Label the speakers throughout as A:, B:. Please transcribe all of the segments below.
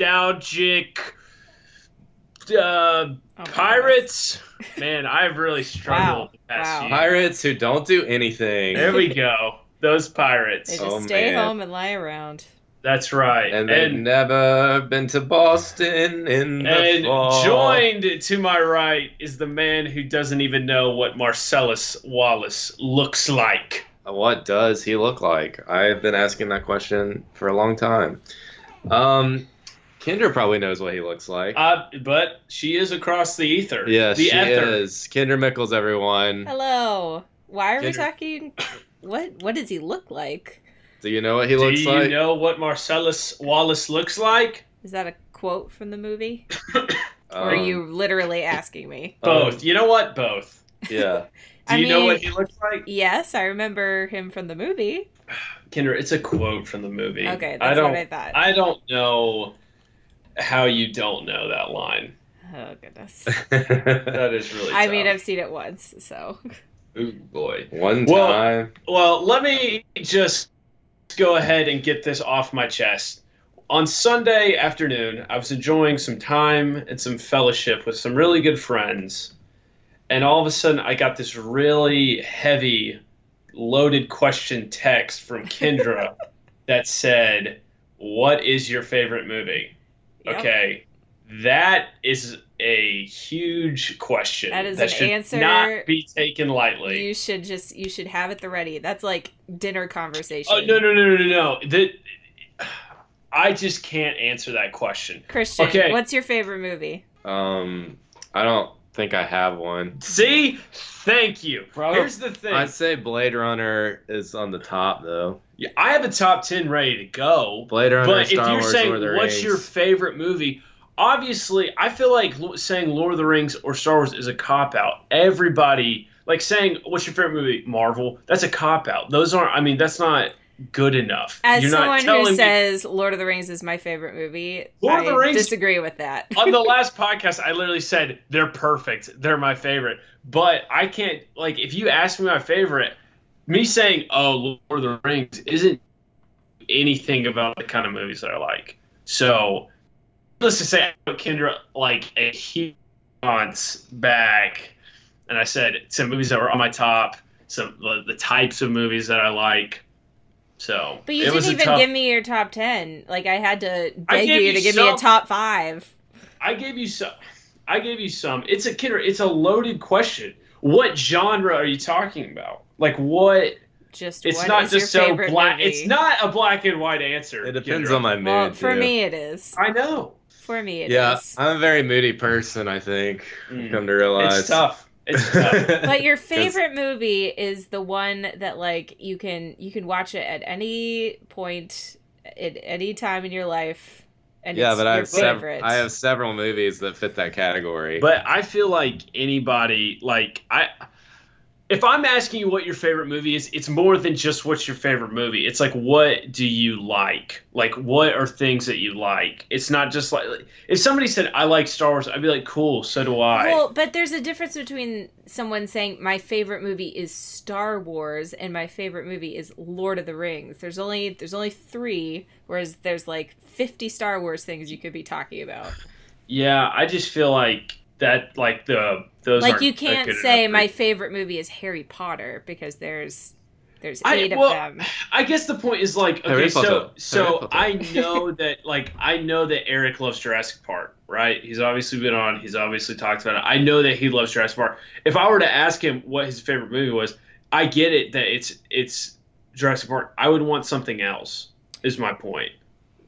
A: nostalgic uh,
B: Oh
A: pirates? Man, I've really struggled
B: Wow.
A: the past
B: Wow.
A: few.
C: Pirates who don't do anything.
A: There we go. Those pirates.
B: They just
C: Oh,
B: stay
C: man.
B: home and lie around.
A: That's right.
C: And they've never been to Boston in the
A: and
C: fall.
A: joined to my right is the man who doesn't even know what Marcellus Wallace looks like.
C: What does he look like? I've been asking that question for a long time. Um, Kendra probably knows what he looks like.
A: Uh, but she is across the ether.
C: yes,
A: the
C: she
A: ether.
C: is. Kendra Mickles, everyone.
B: Hello. Why are we talking? What What does he look like?
C: Do you know what he
A: Do
C: looks like?
A: Do you know what Marcellus Wallace looks like?
B: Is that a quote from the movie? or are
C: Um,
B: you literally asking me?
A: Both. you know what? Both.
C: Yeah.
A: Do
B: I
A: you know what he looks like?
B: Yes, I remember him from the movie.
A: Kendra, it's a quote from the movie.
B: Okay, that's
A: I don't.
B: what I thought.
A: I don't know how you don't know that line.
B: Oh goodness.
A: That is really.
B: I mean. I've seen it once, so
A: Ooh, boy.
C: One
A: Well-
C: time.
A: Well, let me just go ahead and get this off my chest. On Sunday afternoon, I was enjoying some time and some fellowship with some really good friends. And all of a sudden, I got this really heavy, loaded question text from Kendra that said, What is your favorite movie?
B: Yep.
A: Okay. That is a huge question.
B: That is an
A: should
B: answer
A: not be taken lightly.
B: you should just you should have it the ready. That's like dinner conversation.
A: Oh no no no no no no! That I just can't answer that question.
B: Christian,
A: Okay.
B: what's your favorite movie?
C: Um, I don't think I have one.
A: See, thank you.
C: Bro,
A: Here's the thing:
C: I'd say Blade Runner is on the top though.
A: Yeah, I have a top ten ready to go.
C: Blade Runner,
A: But if you're
C: Wars,
A: saying
C: Lord of the
A: what's
C: Rings.
A: your favorite movie, obviously I feel like saying Lord of the Rings or Star Wars is a cop out. Everybody like saying what's your favorite movie, Marvel. That's a cop out. Those aren't. I mean, that's not good enough.
B: As
A: You're
B: someone who
A: me-
B: says Lord of the Rings is my favorite movie,
A: Lord of
B: I
A: the Rings-
B: disagree with that.
A: on the last podcast, I literally said they're perfect. They're my favorite. But I can't like if you ask me my favorite, me saying "Oh, Lord of the Rings" isn't anything about the kind of movies that I like. So let's just say I put Kendra like a few months back, and I said some movies that were on my top, some the, the types of movies that I like. So
B: But you
A: it
B: didn't
A: a
B: even
A: tough-
B: give me your top ten. Like I had to beg you
A: you
B: to give me a top five.
A: I gave you some. I gave you some. It's a kidder. It's a loaded question. What genre are you talking about? Like what?
B: Just
A: It's
B: what
A: not
B: is
A: just
B: your
A: so black.
B: movie?
A: It's not a black and white answer.
C: It depends
A: Kendra.
C: on my mood.
B: Well, for
C: too.
B: me it is.
A: I know.
B: For me it is.
C: yeah, I'm a very moody person. I think.
A: Mm.
C: Come to realize.
A: It's tough. It's tough.
B: But your favorite movie is the one that like you can you can watch it at any point at any time in your life. And
C: yeah,
B: it's
C: but I
B: your
C: have sev-
B: favorite.
C: I have several movies that fit that category.
A: but I feel like anybody like I. If I'm asking you what your favorite movie is, it's more than just what's your favorite movie. It's like what do you like? Like what are things that you like? It's not just like if somebody said I like Star Wars, I'd be like, cool, so do I.
B: Well, but there's a difference between someone saying my favorite movie is Star Wars and my favorite movie is Lord of the Rings. There's only there's only 3 whereas there's like 50 Star Wars things you could be talking about.
A: Yeah, I just feel like that, like the those.
B: like you can't say
A: enough
B: my favorite movie is Harry Potter because there's there's
A: I-
B: 8
A: well,
B: of them.
A: I guess the point is like, okay,
C: Harry
A: so
C: Potter.
A: So I know that like I know that Eric loves Jurassic Park, right? He's obviously been on. He's obviously talked about it. I know that he loves Jurassic Park. If I were to ask him what his favorite movie was, I get it that it's it's Jurassic Park. I would want something else. Is my point.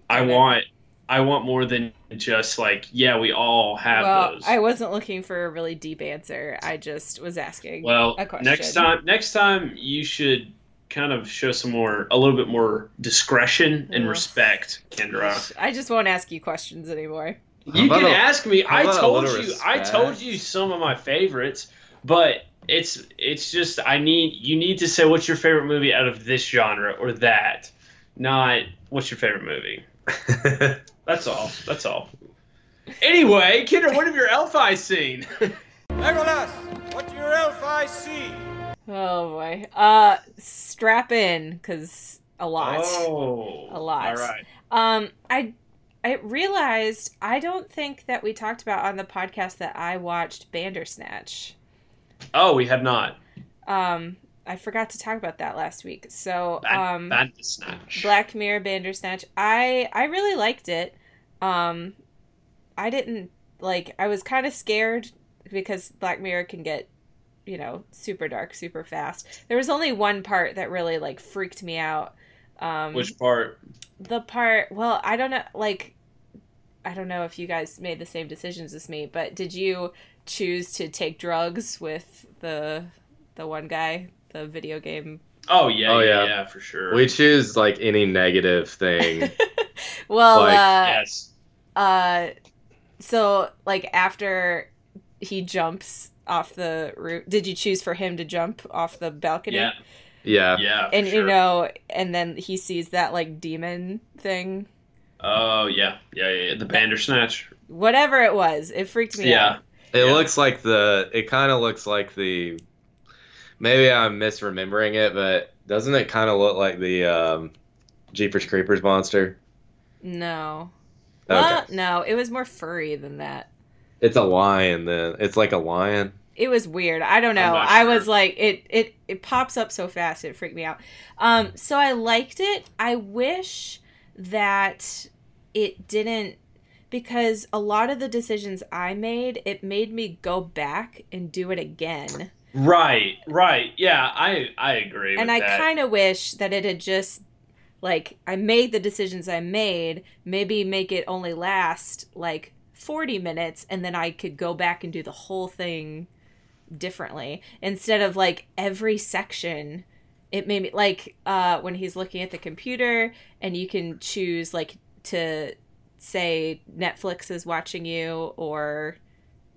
A: I want I want more than just like yeah, we all have
B: Well,
A: those.
B: I wasn't looking for a really deep answer. I just was asking.
A: Well,
B: a question.
A: next time, next time you should kind of show some more, a little bit more discretion and
B: Ugh.
A: respect, Kendra.
B: I just won't ask you questions anymore.
A: You can
C: a-
A: ask me. I told
C: little
A: you. I told you some of my favorites, but it's it's just I need you need to say what's your favorite movie out of this genre or that, not what's your favorite movie. That's all. That's all. Anyway, Kendra, what have your elf eyes seen?
D: Legolas, what's your elf I see?
B: Oh boy. Uh strap in cuz a lot.
A: Oh,
B: A lot.
A: All right.
B: Um, I I realized I don't think that we talked about on the podcast that I watched Bandersnatch.
A: Oh, we have not.
B: Um, I forgot to talk about that last week. So, um,
A: bad snatch.
B: Black Mirror Bandersnatch. I I really liked it. Um, I didn't like. I was kind of scared because Black Mirror can get, you know, super dark super fast. There was only one part that really like freaked me out. Um,
A: Which part?
B: the part well i don't know like i don't know if you guys made the same decisions as me but did you choose to take drugs with the the one guy the video game
A: Oh yeah,
C: Oh,
A: yeah,
C: yeah.
A: yeah, for sure.
C: We choose like any negative thing.
B: well
C: Like,
B: uh
A: yes.
B: uh so like after he jumps off the roof did you choose for him to jump off the balcony
A: Yeah,
C: yeah.
A: yeah. for
B: and you know and then he sees that like demon thing
A: Oh yeah, yeah, yeah. yeah. The Bandersnatch.
B: whatever it was it freaked me out.
A: Yeah.
B: out
C: It
A: Yeah.
C: looks like the. It kind of looks like the. Maybe I'm misremembering it, but doesn't it kind of look like the um, Jeepers Creepers monster?
B: no
C: Okay.
B: Well, no, it was more furry than that.
C: It's a lion. Then it's like a lion.
B: It was weird. I don't know.
A: not
B: I
A: sure.
B: was like, it, it, it pops up so fast. It freaked me out. Um, so I liked it. I wish that it didn't, because a lot of the decisions I made, it made me go back and do it again.
A: Right, right. Yeah, I I agree.
B: and I kind of wish that it had just like I made the decisions I made, maybe make it only last like 40 minutes and then I could go back and do the whole thing differently instead of like every section it made me like uh when he's looking at the computer and you can choose like to say Netflix is watching you or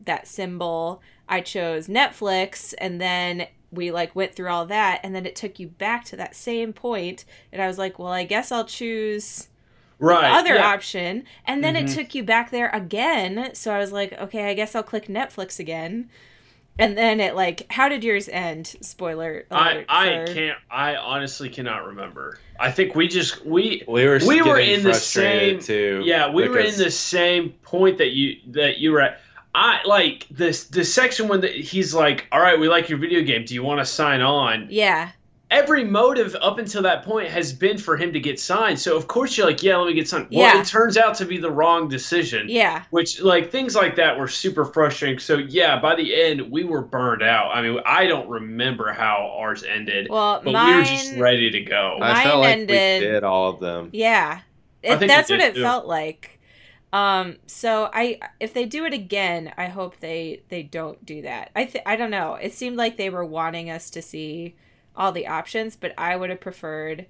B: that symbol. I chose Netflix and then we like went through all that and then it took you back to that same point and I was like, well, I guess I'll choose
A: right.
B: the other
A: yeah.
B: option and then it
A: Mhm.
B: took you back there again. So I was like, okay, I guess I'll click Netflix again. And then it like, how did yours end? Spoiler
A: I
B: alert.
A: I
B: for-
A: can't. I honestly cannot remember. I think we just we
C: We were.
A: We were in the same-
C: Too,
A: yeah we were in the same point that you that you were at. I like this the section when the, he's like, "All right, we like your video game. Do you want to sign on?"
B: Yeah.
A: Every motive up until that point has been for him to get signed. So of course you're like, "Yeah, let me get signed." Well,
B: Yeah.
A: it turns out to be the wrong decision.
B: Yeah.
A: Which like things like that were super frustrating. So yeah, by the end we were burned out. I mean, I don't remember how ours ended,
B: Well,
A: but
B: mine
A: we were just ready to go.
C: I felt
B: Mine
C: like
B: ended-
C: we did all of them.
B: Yeah.
A: I
B: It,
A: think
B: that's
A: we
B: what it
A: too.
B: felt like. Um so I if they do it again, I hope they they don't do that. I th- I don't know. It seemed like they were wanting us to see all the options, but I would have preferred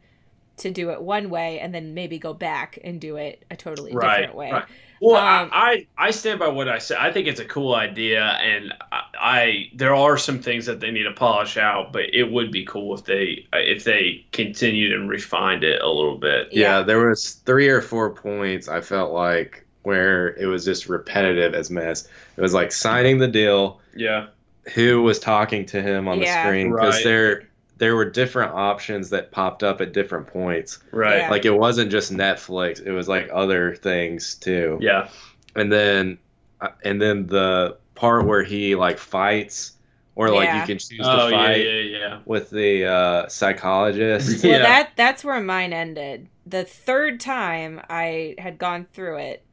B: to do it one way and then maybe go back and do it a totally
A: Right,
B: different way.
A: right. Well,
B: Um,
A: I, I I stand by what I said. I think it's a cool idea, and I, I there are some things that they need to polish out, but it would be cool if they if they continued and refined it a little bit.
C: Yeah.
B: Yeah.
C: there was three or four points I felt like where it was just repetitive as mess. It was like signing the deal,
A: Yeah,
C: who was talking to him on
B: Yeah.
C: the screen because
A: Right.
C: there there were different options that popped up at different points.
A: right.
B: Yeah.
C: Like it wasn't just Netflix; it was like other things too.
A: Yeah,
C: And then uh, and then the part where he like fights, or like
B: Yeah.
C: you can choose
A: Oh
C: to
A: yeah,
C: fight
A: yeah, yeah.
C: with the uh, psychologist.
B: Well,
A: Yeah.
B: that that's where mine ended. The third time I had gone through it,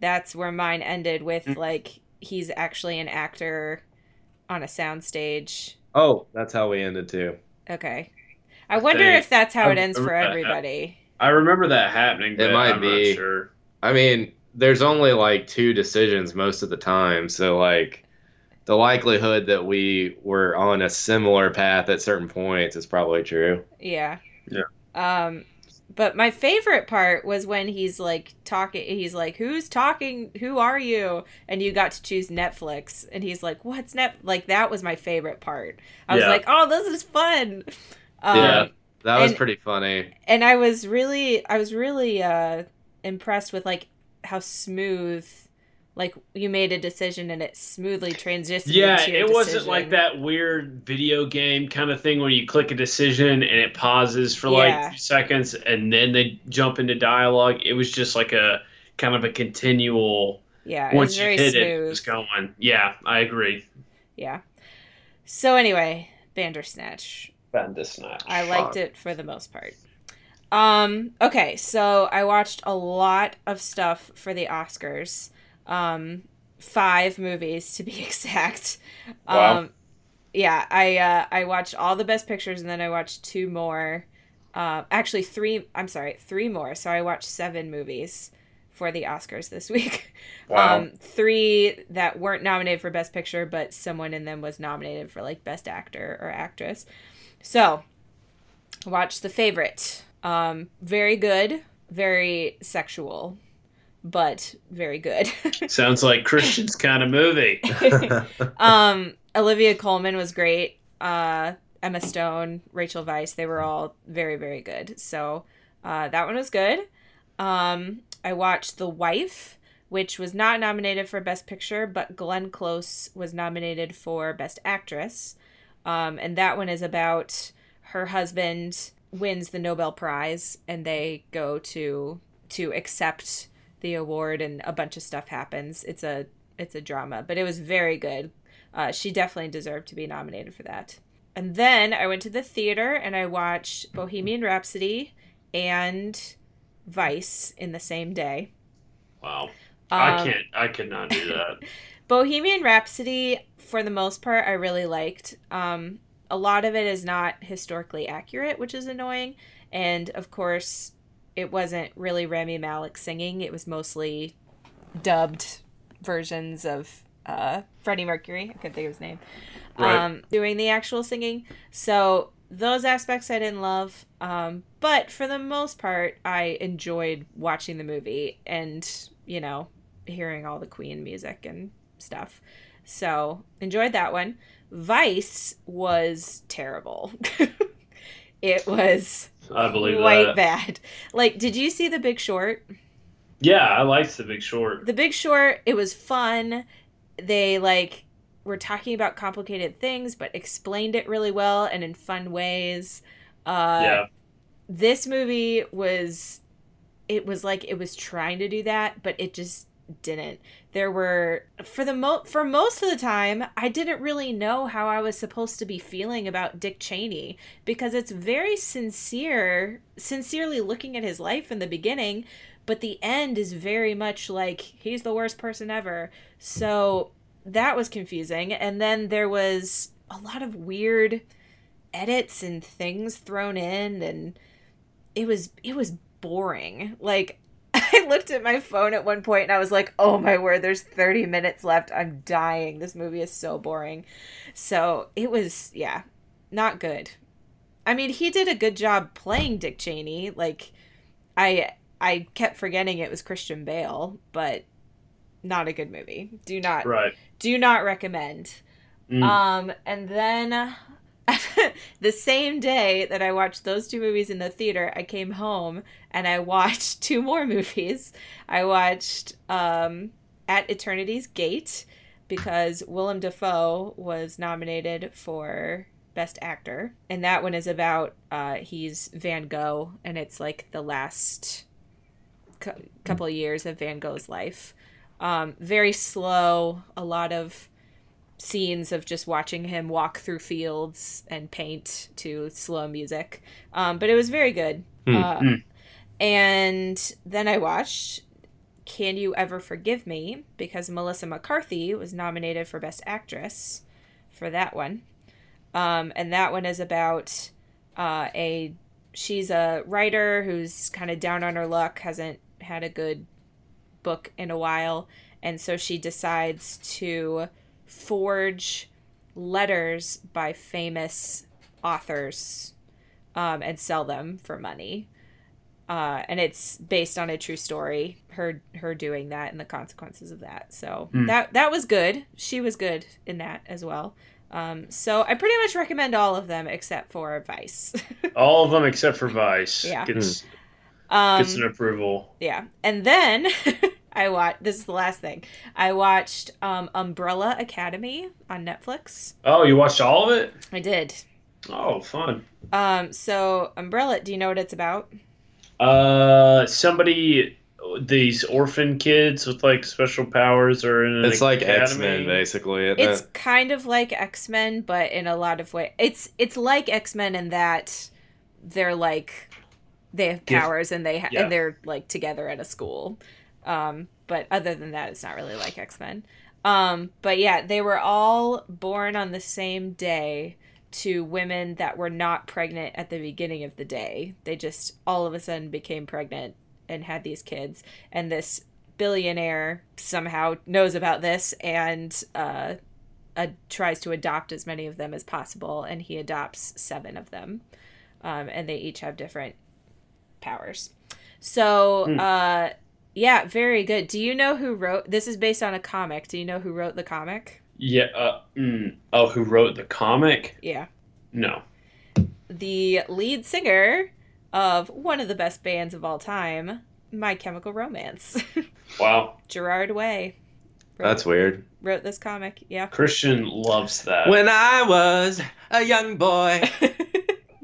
B: that's where mine ended with
A: Mm.
B: like he's actually an actor on a soundstage.
C: oh, that's how we ended too.
B: Okay. I wonder
A: think-
B: if that's how
A: I
B: it ends for
A: remember that.
B: everybody.
A: I remember that happening. But
C: might
A: I'm
C: be.
A: Not sure.
C: I mean, there's only like two decisions most of the time, so like the likelihood that we were on a similar path at certain points is probably true.
B: Yeah.
A: Yeah.
B: Um but my favorite part was when he's like talking he's like who's talking? Who are you? And you got to choose netflix. And he's like what's net like that was my favorite part. I was
A: Yeah.
B: like oh this is fun. Um,
C: yeah, that was
B: and-
C: pretty funny.
B: and i was really i was really uh impressed with like how smooth like you made a decision and it smoothly transitioned.
A: Yeah,
B: into your
A: it wasn't
B: decision.
A: like that weird video game kind of thing where you click a decision and it pauses for
B: Yeah.
A: like two seconds and then they jump into dialogue. It was just like a kind of a continual.
B: Yeah, it
A: Once
B: was
A: you hit
B: smooth.
A: it, it was going. Yeah, I agree.
B: Yeah. So anyway, Bandersnatch.
A: Bandersnatch.
B: I liked it for the most part. Um, okay, so I watched a lot of stuff for the Oscars. Um, five movies to be exact.
A: Wow.
B: Um, yeah, I uh, I watched all the best pictures and then I watched two more. Uh, actually, three. I'm sorry, three more. So I watched seven movies for the Oscars this week.
A: Wow.
B: Um, three that weren't nominated for Best Picture, but someone in them was nominated for like Best Actor or Actress. So, watch The Favorite. Um, very good, very sexual, but very good.
A: Sounds like Christian's kind of movie.
B: um, Olivia Colman was great. Uh, Emma Stone, Rachel Weisz, they were all very, very good. So uh, that one was good. Um, I watched The Wife, which was not nominated for Best Picture, but Glenn Close was nominated for Best Actress. Um, and that one is about her husband wins the Nobel Prize, and they go to to accept the award, and a bunch of stuff happens. It's a it's a drama, but it was very good. Uh, she definitely deserved to be nominated for that. And then I went to the theater and I watched Bohemian Rhapsody and Vice in the same day.
A: Wow. I
B: Um,
A: can't. I could not do that.
B: Bohemian Rhapsody, for the most part, I really liked. Um, a lot of it is not historically accurate, which is annoying. And of course, it wasn't really Rami Malek singing, it was mostly dubbed versions of uh, Freddie Mercury. I couldn't think of his name.
A: Right.
B: Um, doing the actual singing. So those aspects I didn't love. Um, but for the most part, I enjoyed watching the movie and, you know, hearing all the Queen music and stuff. So enjoyed that one. Vice was terrible. it was
A: I believe
B: quite
A: that.
B: bad. Like, did you see The Big Short?
A: Yeah, I liked The Big Short.
B: The Big Short, it was fun. They like were talking about complicated things, but explained it really well and in fun ways. Uh,
A: yeah.
B: This movie was, it was like it was trying to do that, but it just didn't. There were for the mo for most of the time, I didn't really know how I was supposed to be feeling about Dick Cheney because it's very sincere, sincerely looking at his life in the beginning, but the end is very much like he's the worst person ever. So that was confusing. And then there was a lot of weird edits and things thrown in and it was it was boring. Like I looked at my phone at one point and I was like, "Oh my word, there's 30 minutes left. I'm dying. This movie is so boring." So, it was yeah, not good. I mean, he did a good job playing Dick Cheney. Like I I kept forgetting it was Christian Bale, but not a good movie. Do not
A: Right.
B: do not recommend.
A: Mm.
B: Um, and then the same day that I watched those two movies in the theater, I came home and I watched two more movies. I watched um, At Eternity's Gate because Willem Dafoe was nominated for Best Actor, and that one is about uh, he's Van Gogh, and it's like the last cou- couple of years of Van Gogh's life. Um, very slow, a lot of scenes of just watching him walk through fields and paint to slow music. Um, but it was very good.
C: Hmm.
B: Uh,
A: Hmm.
B: And then I watched Can You Ever Forgive Me? because Melissa McCarthy was nominated for Best Actress for that one. Um, and that one is about uh, a she's a writer who's kind of down on her luck, hasn't had a good book in a while, and so she decides to forge letters by famous authors um, and sell them for money. Uh, and it's based on a true story. Her her doing that and the consequences of that. So
A: Hmm.
B: that that was good. She was good in that as well. Um, so I pretty much recommend all of them except for Vice.
A: All of them except for Vice
B: Yeah.
A: gets
B: um,
A: gets an approval.
B: yeah, and then I watched. This is the last thing. I watched um, Umbrella Academy on Netflix.
A: Oh, you watched all of it?
B: I did.
A: Oh, fun.
B: Um, so Umbrella. Do you know what it's about?
A: Uh, somebody, these orphan kids with like special powers are in an
C: It's like
A: academy.
C: X Men, basically. Isn't
B: It's
C: it?
B: kind of like X Men, but in a lot of ways, it's it's like X Men in that they're like they have powers and they ha-
A: yeah.
B: and they're like together at a school. Um, but other than that, it's not really like X Men. Um, but yeah, they were all born on the same day to women that were not pregnant at the beginning of the day. They just all of a sudden became pregnant and had these kids. And this billionaire somehow knows about this and uh, uh, tries to adopt as many of them as possible. And he adopts seven of them. Um, and they each have different powers. So,
A: Hmm.
B: uh, yeah, very good. Do you know who wrote this? Is based on a comic. Do you know who wrote the comic?
A: Yeah. Uh, mm, oh, who wrote the comic?
B: Yeah.
A: No.
B: the lead singer of one of the best bands of all time, My Chemical Romance.
A: Wow.
B: Gerard Way wrote,
C: That's weird.
B: wrote this comic. Yeah.
A: Christian loves that.
C: When I was a young boy,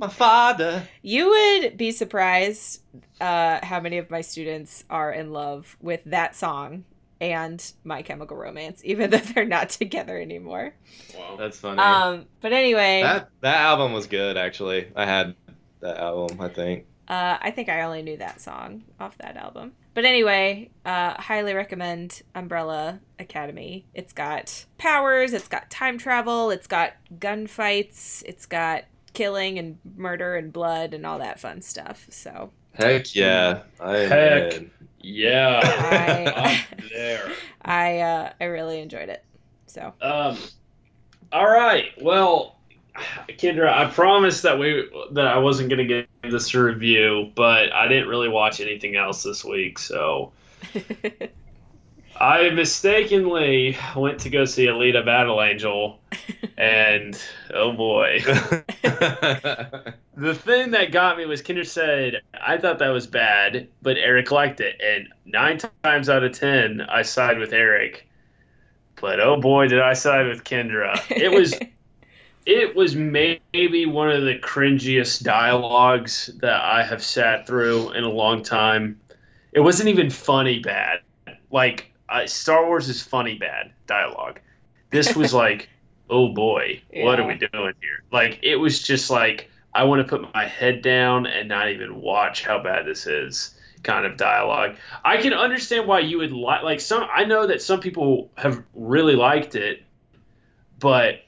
C: my father.
B: you would be surprised uh, how many of my students are in love with that song and My Chemical Romance, even though they're not together anymore.
A: Wow.
C: That's funny.
B: Um, but anyway,
C: that that album was good, actually. I had that album, I think.
B: Uh, I think I only knew that song off that album. But anyway, uh, highly recommend Umbrella Academy. It's got powers, it's got time travel, it's got gunfights, it's got killing and murder and blood and all that fun stuff. So
C: Heck yeah. I
A: Heck.
C: in.
A: Yeah. I'm there.
B: I uh, I really enjoyed it. So
A: Um, all right. Well, Kendra, I promised that we that I wasn't going to give this a review, but I didn't really watch anything else this week, so I mistakenly went to go see Alita Battle Angel, and oh boy. The thing that got me was Kendra said, I thought that was bad, but Eric liked it. And nine times out of ten, I side with Eric. But oh boy, did I side with Kendra. It was it was maybe one of the cringiest dialogues that I have sat through in a long time. It wasn't even funny bad. Like I, Star Wars is funny bad dialogue. This was like, oh boy, what are we doing here? Like it was just like I want to put my head down and not even watch how bad this is kind of dialogue. I can understand why you would like like some I know that some people have really liked it, but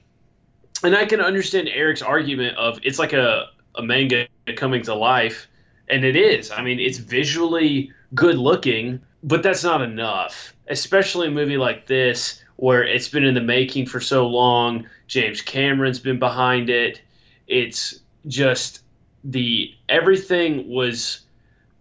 A: and I can understand Eric's argument of it's like a, a manga coming to life and it is. I mean, it's visually good looking, but that's not enough. Especially a movie like this where it's been in the making for so long. James Cameron's been behind it. It's just the everything was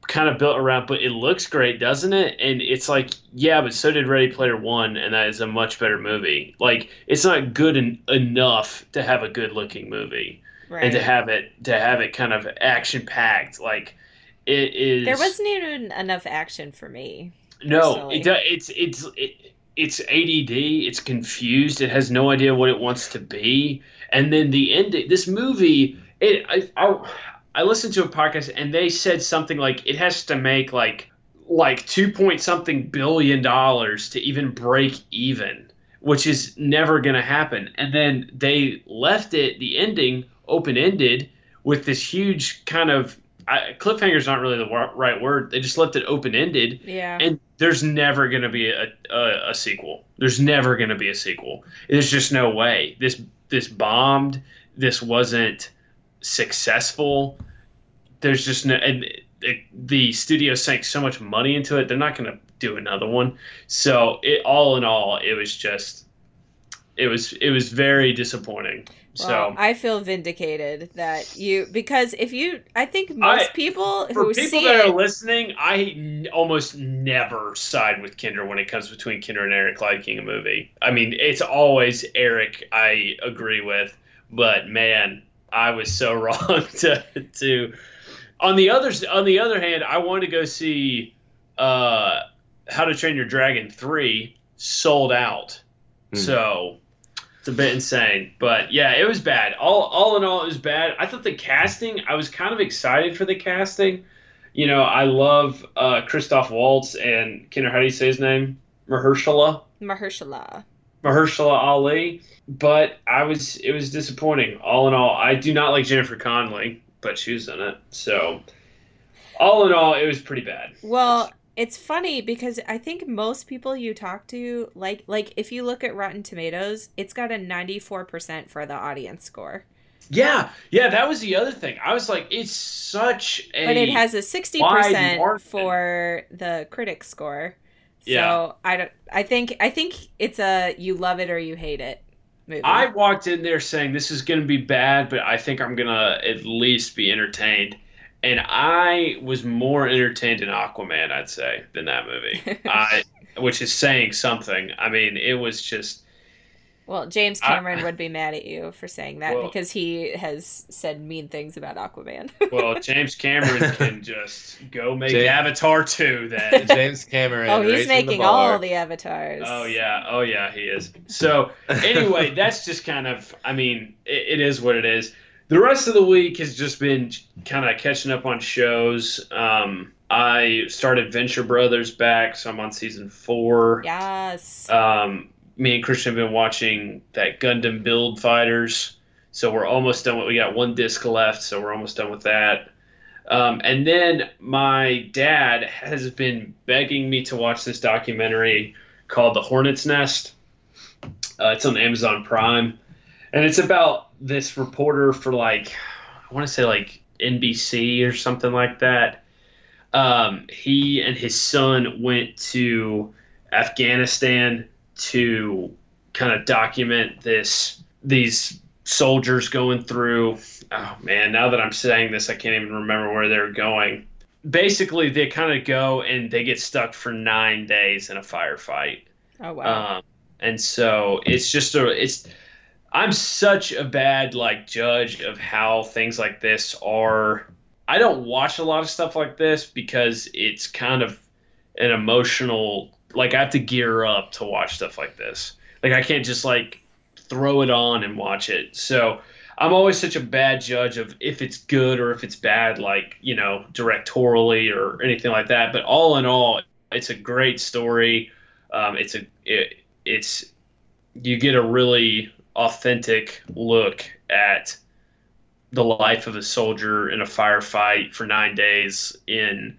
A: kind of built around but it looks great doesn't it and it's like yeah but so did ready player one and that is a much better movie like it's not good en- enough to have a good looking movie
B: right.
A: and to have it to have it kind of action packed like it is
B: there wasn't even enough action for me.
A: no, it, it's it's it, it's ADD. It's confused. It has no idea what it wants to be. And then the ending. This movie. It. I, I. I listened to a podcast and they said something like it has to make like like two point something billion dollars to even break even, which is never going to happen. And then they left it the ending open ended with this huge kind of I, cliffhanger's not really the wa- right word. They just left it open ended
B: Yeah.
A: and there's never going to be a, a, a sequel. There's never going to be a sequel. There's just no way. This this bombed. This wasn't successful. There's just no. And it, the studio sank so much money into it. They're not going to do another one. So it all in all, it was just. It was it was very disappointing.
B: Well,
A: So
B: I feel vindicated that you because if you, I think most
A: I-
B: people
A: for
B: who
A: people
B: see
A: that
B: it,
A: are listening, I n- almost never side with Kendra when it comes between Kendra and Eric liking a movie. I mean, it's always Eric I agree with, but man, I was so wrong to to. On the other on the other hand, I wanted to go see uh, How to Train Your Dragon 3 sold out.
C: Hmm.
A: So it's a bit insane. But yeah, it was bad. All all in all, it was bad. I thought the casting, I was kind of excited for the casting. You know, I love uh, Christoph Waltz and Kenner, how do you say his name? Mahershala?
B: Mahershala.
A: Mahershala Ali. But I was it was disappointing. All in all, I do not like Jennifer Connelly, but she was in it. So all in all, it was pretty bad.
B: Well, it's funny because I think most people you talk to like like if you look at Rotten Tomatoes, it's got a 94% for the audience score.
A: Yeah, yeah, that was the other thing. I was like, it's such a
B: But it has a 60% for the critic score. So
A: Yeah.
B: I don't I think I think it's a you love it or you hate it movie.
A: I walked in there saying this is going to be bad, but I think I'm going to at least be entertained. And I was more entertained in Aquaman, I'd say, than that movie. I, which is saying something. I mean, it was just
B: well, James
A: I-
B: Cameron would be mad at you for saying that
A: Well-
B: because he has said mean things about Aquaman.
A: well, James Cameron can just go make
C: Jay-
A: Avatar 2 then.
C: James Cameron.
B: oh, he's making
C: the
B: all the avatars.
A: Oh yeah, oh yeah, he is. So anyway, that's just kind of. I mean, it, it is what it is. The rest of the week has just been kind of catching up on shows. Um, I started Venture Brothers back, so I'm on season four.
B: Yes.
A: Um, me and Christian have been watching that Gundam Build Fighters, so we're almost done. With, we got one disc left, so we're almost done with that. Um, and then my dad has been begging me to watch this documentary called The Hornet's Nest. Uh, it's on Amazon Prime, and it's about this reporter for like I want to say like NBC or something like that. Um, he and his son went to Afghanistan to kind of document this these soldiers going through oh man now that i'm saying this i can't even remember where they're going basically they kind of go and they get stuck for nine days in a firefight
B: oh wow.
A: um, and so it's just a it's i'm such a bad like judge of how things like this are. I don't watch a lot of stuff like this because it's kind of an emotional like i have to gear up to watch stuff like this. Like i can't just like throw it on and watch it. So i'm always such a bad judge of if it's good or if it's bad like you know directorially or anything like that. But all in all it's a great story. Um, it's a it, it's you get a really authentic look at the life of a soldier in a firefight for nine days in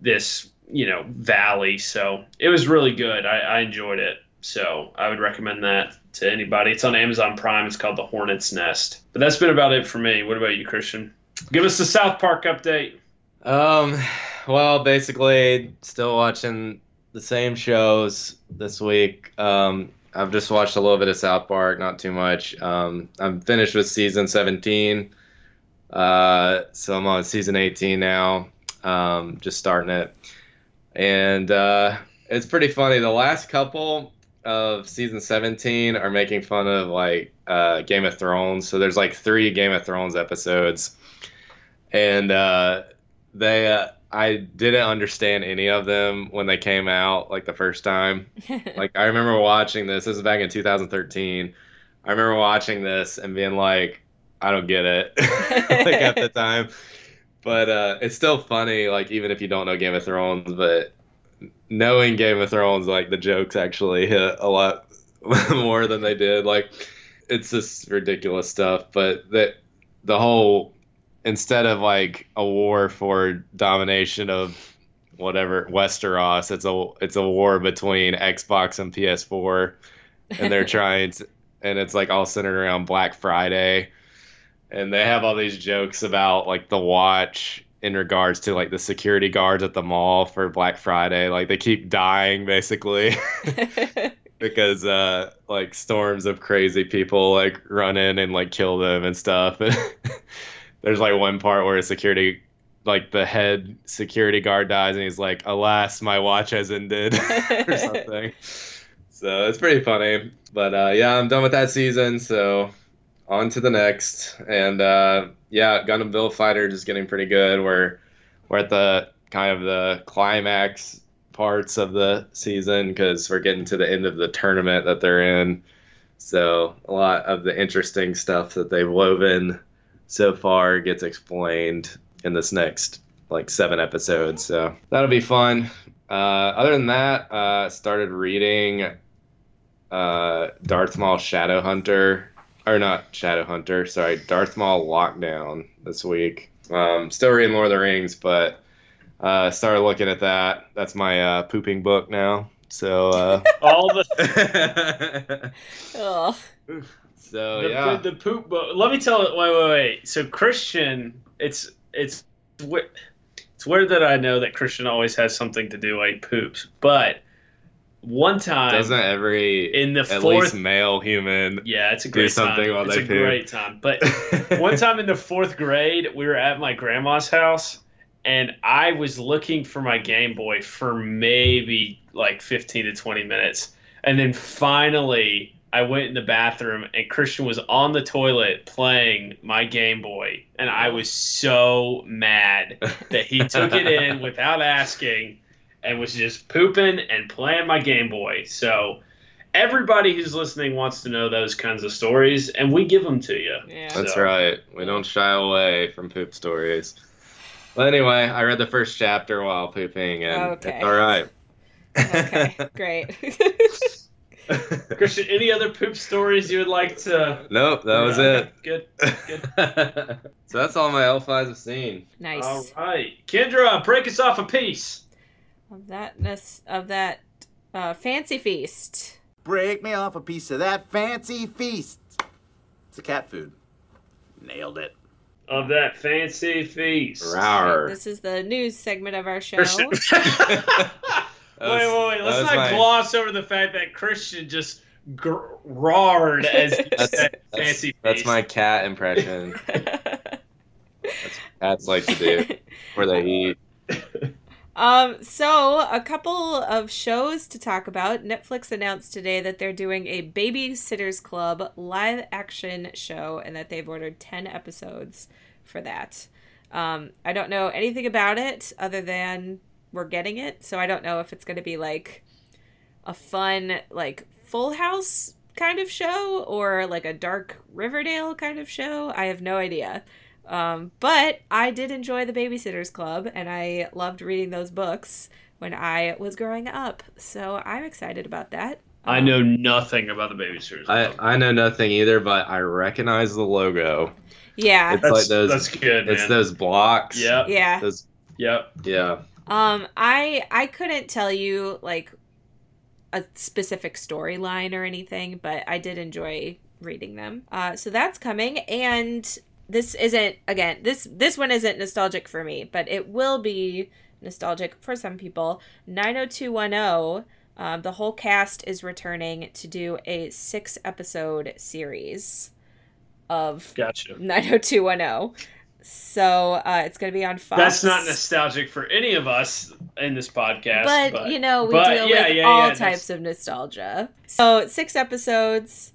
A: this you know valley. So it was really good. I, I enjoyed it. So i would recommend that to anybody. It's on amazon prime. It's called the hornet's nest. But that's been about it for me. What about you christian? Give us the south park update.
C: Um, well, basically, still watching the same shows this week. Um, I've just watched a little bit of South Park, not too much. Um, I'm finished with season 17, uh, so I'm on season 18 now. Um, just starting it, and uh, it's pretty funny. The last couple of season 17 are making fun of like uh, Game of Thrones. So there's like three Game of Thrones episodes, and uh, they uh, I didn't understand any of them when they came out like the first time. Like I remember watching this. This is back in 2013. I remember watching this and being like, I don't get it, like at the time. But uh, it's still funny, like even if you don't know Game of Thrones, but knowing Game of Thrones, like the jokes actually hit a lot more than they did. Like it's just ridiculous stuff. But that the whole instead of like a war for domination of whatever Westeros, it's a it's a war between Xbox and PS4, and they're trying to, and it's like all centered around Black Friday, and they have all these jokes about like the watch in regards to like the security guards at the mall for Black Friday, like they keep dying basically. Because uh like storms of crazy people like run in and like kill them and stuff. There's like one part where a security like the head security guard dies and he's like, "Alas, my watch has ended," or something. So it's pretty funny. But uh, yeah, I'm done with that season. So on to the next. And uh, yeah, Gundam Build Fighter is getting pretty good. We're we're at the kind of the climax parts of the season because we're getting to the end of the tournament that they're in. So a lot of the interesting stuff that they've woven so far gets explained in this next like seven episodes. So that'll be fun. Uh, other than that, uh, started reading uh, Darth Maul Shadow Hunter, or not Shadow Hunter, sorry, Darth Maul Lockdown this week. Um, still reading Lord of the Rings, but uh, started looking at that. That's my uh, pooping book now. So, uh,
A: All the
B: Ugh.
C: So
A: the,
C: yeah.
A: the, the poop book. Let me tell it. Wait, wait, wait. So Christian, it's it's it's weird that I know that Christian always has something to do like poops, but one time
C: Doesn't every
A: in the
C: at
A: fourth,
C: least male human
A: yeah, it's a
C: do
A: great
C: something
A: time.
C: while
A: it's
C: they
A: a
C: poop?
A: great time. But one time in the fourth grade, we were at my grandma's house, and I was looking for my Game Boy for maybe like 15 to 20 minutes. And then finally, I went in the bathroom, and Christian was on the toilet playing my Game Boy. And I was so mad that he took it in without asking and was just pooping and playing my Game Boy. So. Everybody who's listening wants to know those kinds of stories, and we give them to you.
B: Yeah.
C: That's
A: So-
C: right. We don't shy away from poop stories. But anyway, I read the first chapter while pooping, and
B: Okay.
C: it's all right.
B: Okay, great.
A: Christian, any other poop stories you would like to?
C: nope, that was
A: Okay,
C: it.
A: Good. Good.
C: so that's all my elf eyes have seen.
B: nice.
A: All right, Kendra, break us off a piece.
B: Of that of that uh, fancy feast.
E: Break me off a piece of that fancy feast. It's a cat food. Nailed it.
A: Of that fancy feast.
C: Rawr.
B: This is the news segment of our show.
A: Christian. wait, wait, wait. Let's not
C: my-
A: gloss over the fact that Christian just gr- roared as he
C: That's,
A: said
C: that's,
A: fancy
C: that's
A: feast.
C: my cat impression. That's what cats like to do where they eat.
B: Um, so a couple of shows to talk about. Netflix announced today that they're doing a Babysitters Club live action show and that they've ordered 10 episodes for that. Um, I don't know anything about it other than we're getting it, so I don't know if it's going to be like a fun, like Full House kind of show or like a dark Riverdale kind of show. I have no idea. Um, but I did enjoy the Babysitters Club, and I loved reading those books when I was growing up. So I'm excited about that.
A: I
B: Um,
A: know nothing about the babysitters.
C: I, I know nothing either, but I recognize the logo.
B: Yeah,
C: It's
A: that's,
C: like those.
A: that's good,
C: It's
A: man.
C: those blocks.
A: Yep.
B: yeah.
C: Those,
A: Yep.
C: yeah.
B: Um, I I couldn't tell you like a specific storyline or anything, but I did enjoy reading them. Uh, so that's coming, and this isn't again this this one isn't nostalgic for me, but it will be nostalgic for some people. Nine hundred two one zero. Um, the whole cast is returning to do a six episode series of
A: Gotcha.
B: 90210. So uh, it's going to be on Fox.
A: That's not nostalgic for any of us in this podcast.
B: but,
A: But,
B: you know we deal
A: yeah,
B: with
A: yeah,
B: all
A: yeah, that's-
B: types of nostalgia so six episodes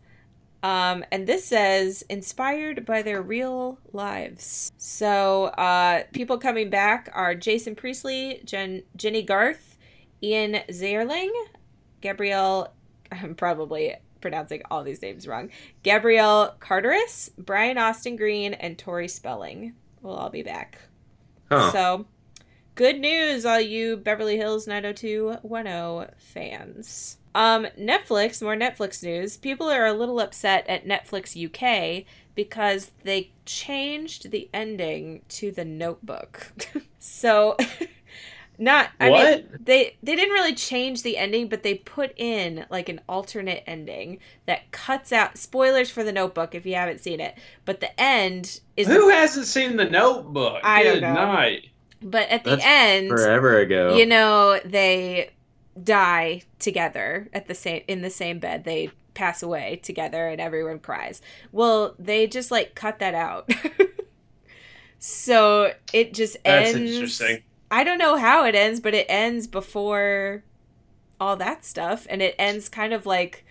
B: um, and this says inspired by their real lives so uh, people coming back are jason priestley Jen- jenny garth ian ziering gabrielle i'm probably pronouncing all these names wrong gabrielle carteris brian austin green and tori spelling will all be back
C: Huh.
B: so, good news, all you Beverly Hills 90210 fans. Um, Netflix, more Netflix news. People are a little upset at Netflix UK because they changed the ending to the notebook. so, not I
A: What?
B: mean they they didn't really change the ending, but they put in like an alternate ending that cuts out spoilers for the notebook if you haven't seen it. But the end is the
A: Who hasn't seen the Notebook?
B: I don't
A: Good
B: know.
A: night.
B: but at the
C: That's
B: end
C: Forever ago.
B: you know they die together at the same in the same bed they pass away together and everyone cries well they just like cut that out so it just ends.
A: That's
B: ends
A: interesting.
B: I don't know how it ends but it ends before all that stuff and it ends kind of like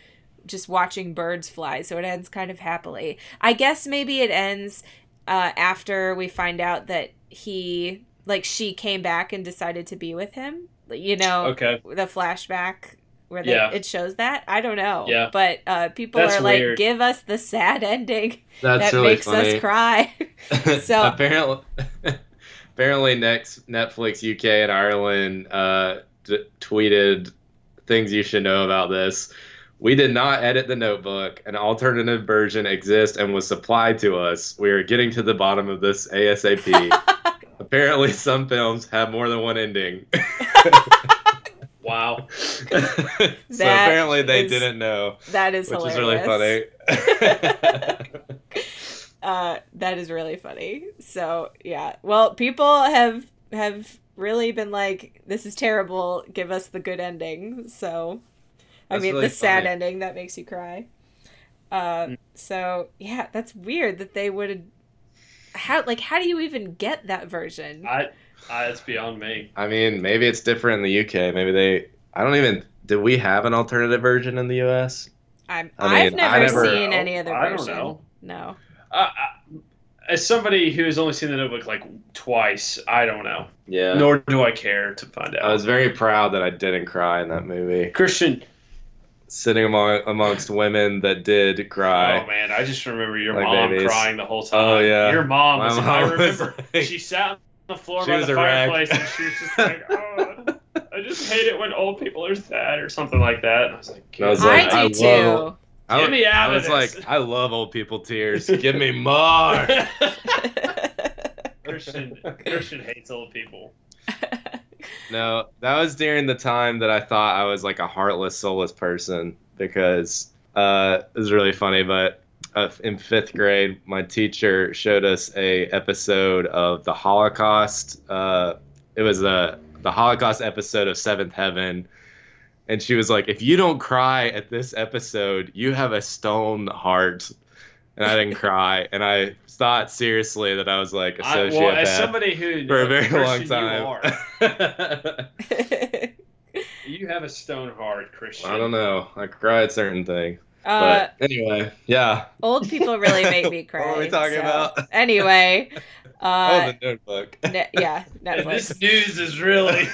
B: just watching birds fly so it ends kind of happily i guess maybe it ends uh, after we find out that he like she came back and decided to be with him. You know,
A: Okay.
B: the flashback where they,
A: Yeah.
B: it shows that. I don't know.
A: Yeah.
B: But uh, people
A: That's
B: are like, give us the sad ending
C: That's
B: that
C: really
B: makes
C: funny.
B: us cry. So-
C: apparently, apparently, next Netflix UK and Ireland uh, d- tweeted things you should know about this. We did not edit the notebook. An alternative version exists and was supplied to us. We are getting to the bottom of this ASAP. apparently, some films have more than one ending.
A: Wow.
C: so apparently, they
B: is
C: didn't know,
B: that is
C: which is really funny.
B: uh, that is really funny. So yeah, well, people have have really been like, "This is terrible. Give us the good ending." So, I
C: That's
B: mean,
C: really
B: the sad ending that makes you cry. Uh, so yeah, that's weird that they would. How like how do you even get that version?
A: I, I, it's beyond me.
C: I mean, maybe it's different in the UK. Maybe they. I don't even. Did we have an alternative version in the US?
B: I'm,
C: I
B: I've
C: mean,
B: never,
C: I never-
B: seen any other
A: I don't
B: version.
A: know.
B: No.
A: Uh, as somebody who's only seen the Notebook like twice, I don't know.
C: Yeah.
A: Nor do I care to find out.
C: I was very proud that I didn't cry in that movie.
A: Christian.
C: Sitting among amongst women that did cry.
A: Oh man, I just remember your
C: Like
A: mom
C: babies.
A: crying the whole time.
C: Oh, yeah.
A: Your mom
C: My
A: was.
C: mom
A: I
C: was
A: remember
C: like-
A: she sat on the floor by
C: was
A: the
C: a wreck.
A: fireplace and she was just like, "Oh, I just hate it when old people are sad" or something like that. And I was like,
C: I was like,
B: I
C: I
B: do
C: love-
B: too.
C: I,
A: Get me out
C: I
A: of
C: was
A: this.
C: like, I love old people tears. Give me more.
A: Christian Christian hates old people.
C: No, that was during the time that I thought I was like a heartless, soulless person because uh, it was really funny. But uh, in fifth grade, my teacher showed us a episode of the Holocaust. Uh, it was a the Holocaust episode of Seventh Heaven, and she was like, "If you don't cry at this episode, you have a stone heart." And I didn't cry, and I thought seriously that I was like a
A: I,
C: sociopath
A: well, as somebody who
C: for a very
A: Christian,
C: long
A: you
C: time.
A: are. You have a stone heart, Christian.
C: I don't know. I cry at certain things.
B: uh,
C: But anyway, yeah.
B: old people really make me cry.
C: What are we talking
B: so-
C: about?
B: Anyway,
C: oh,
B: uh,
C: the notebook.
B: ne- yeah,
A: And this news is really.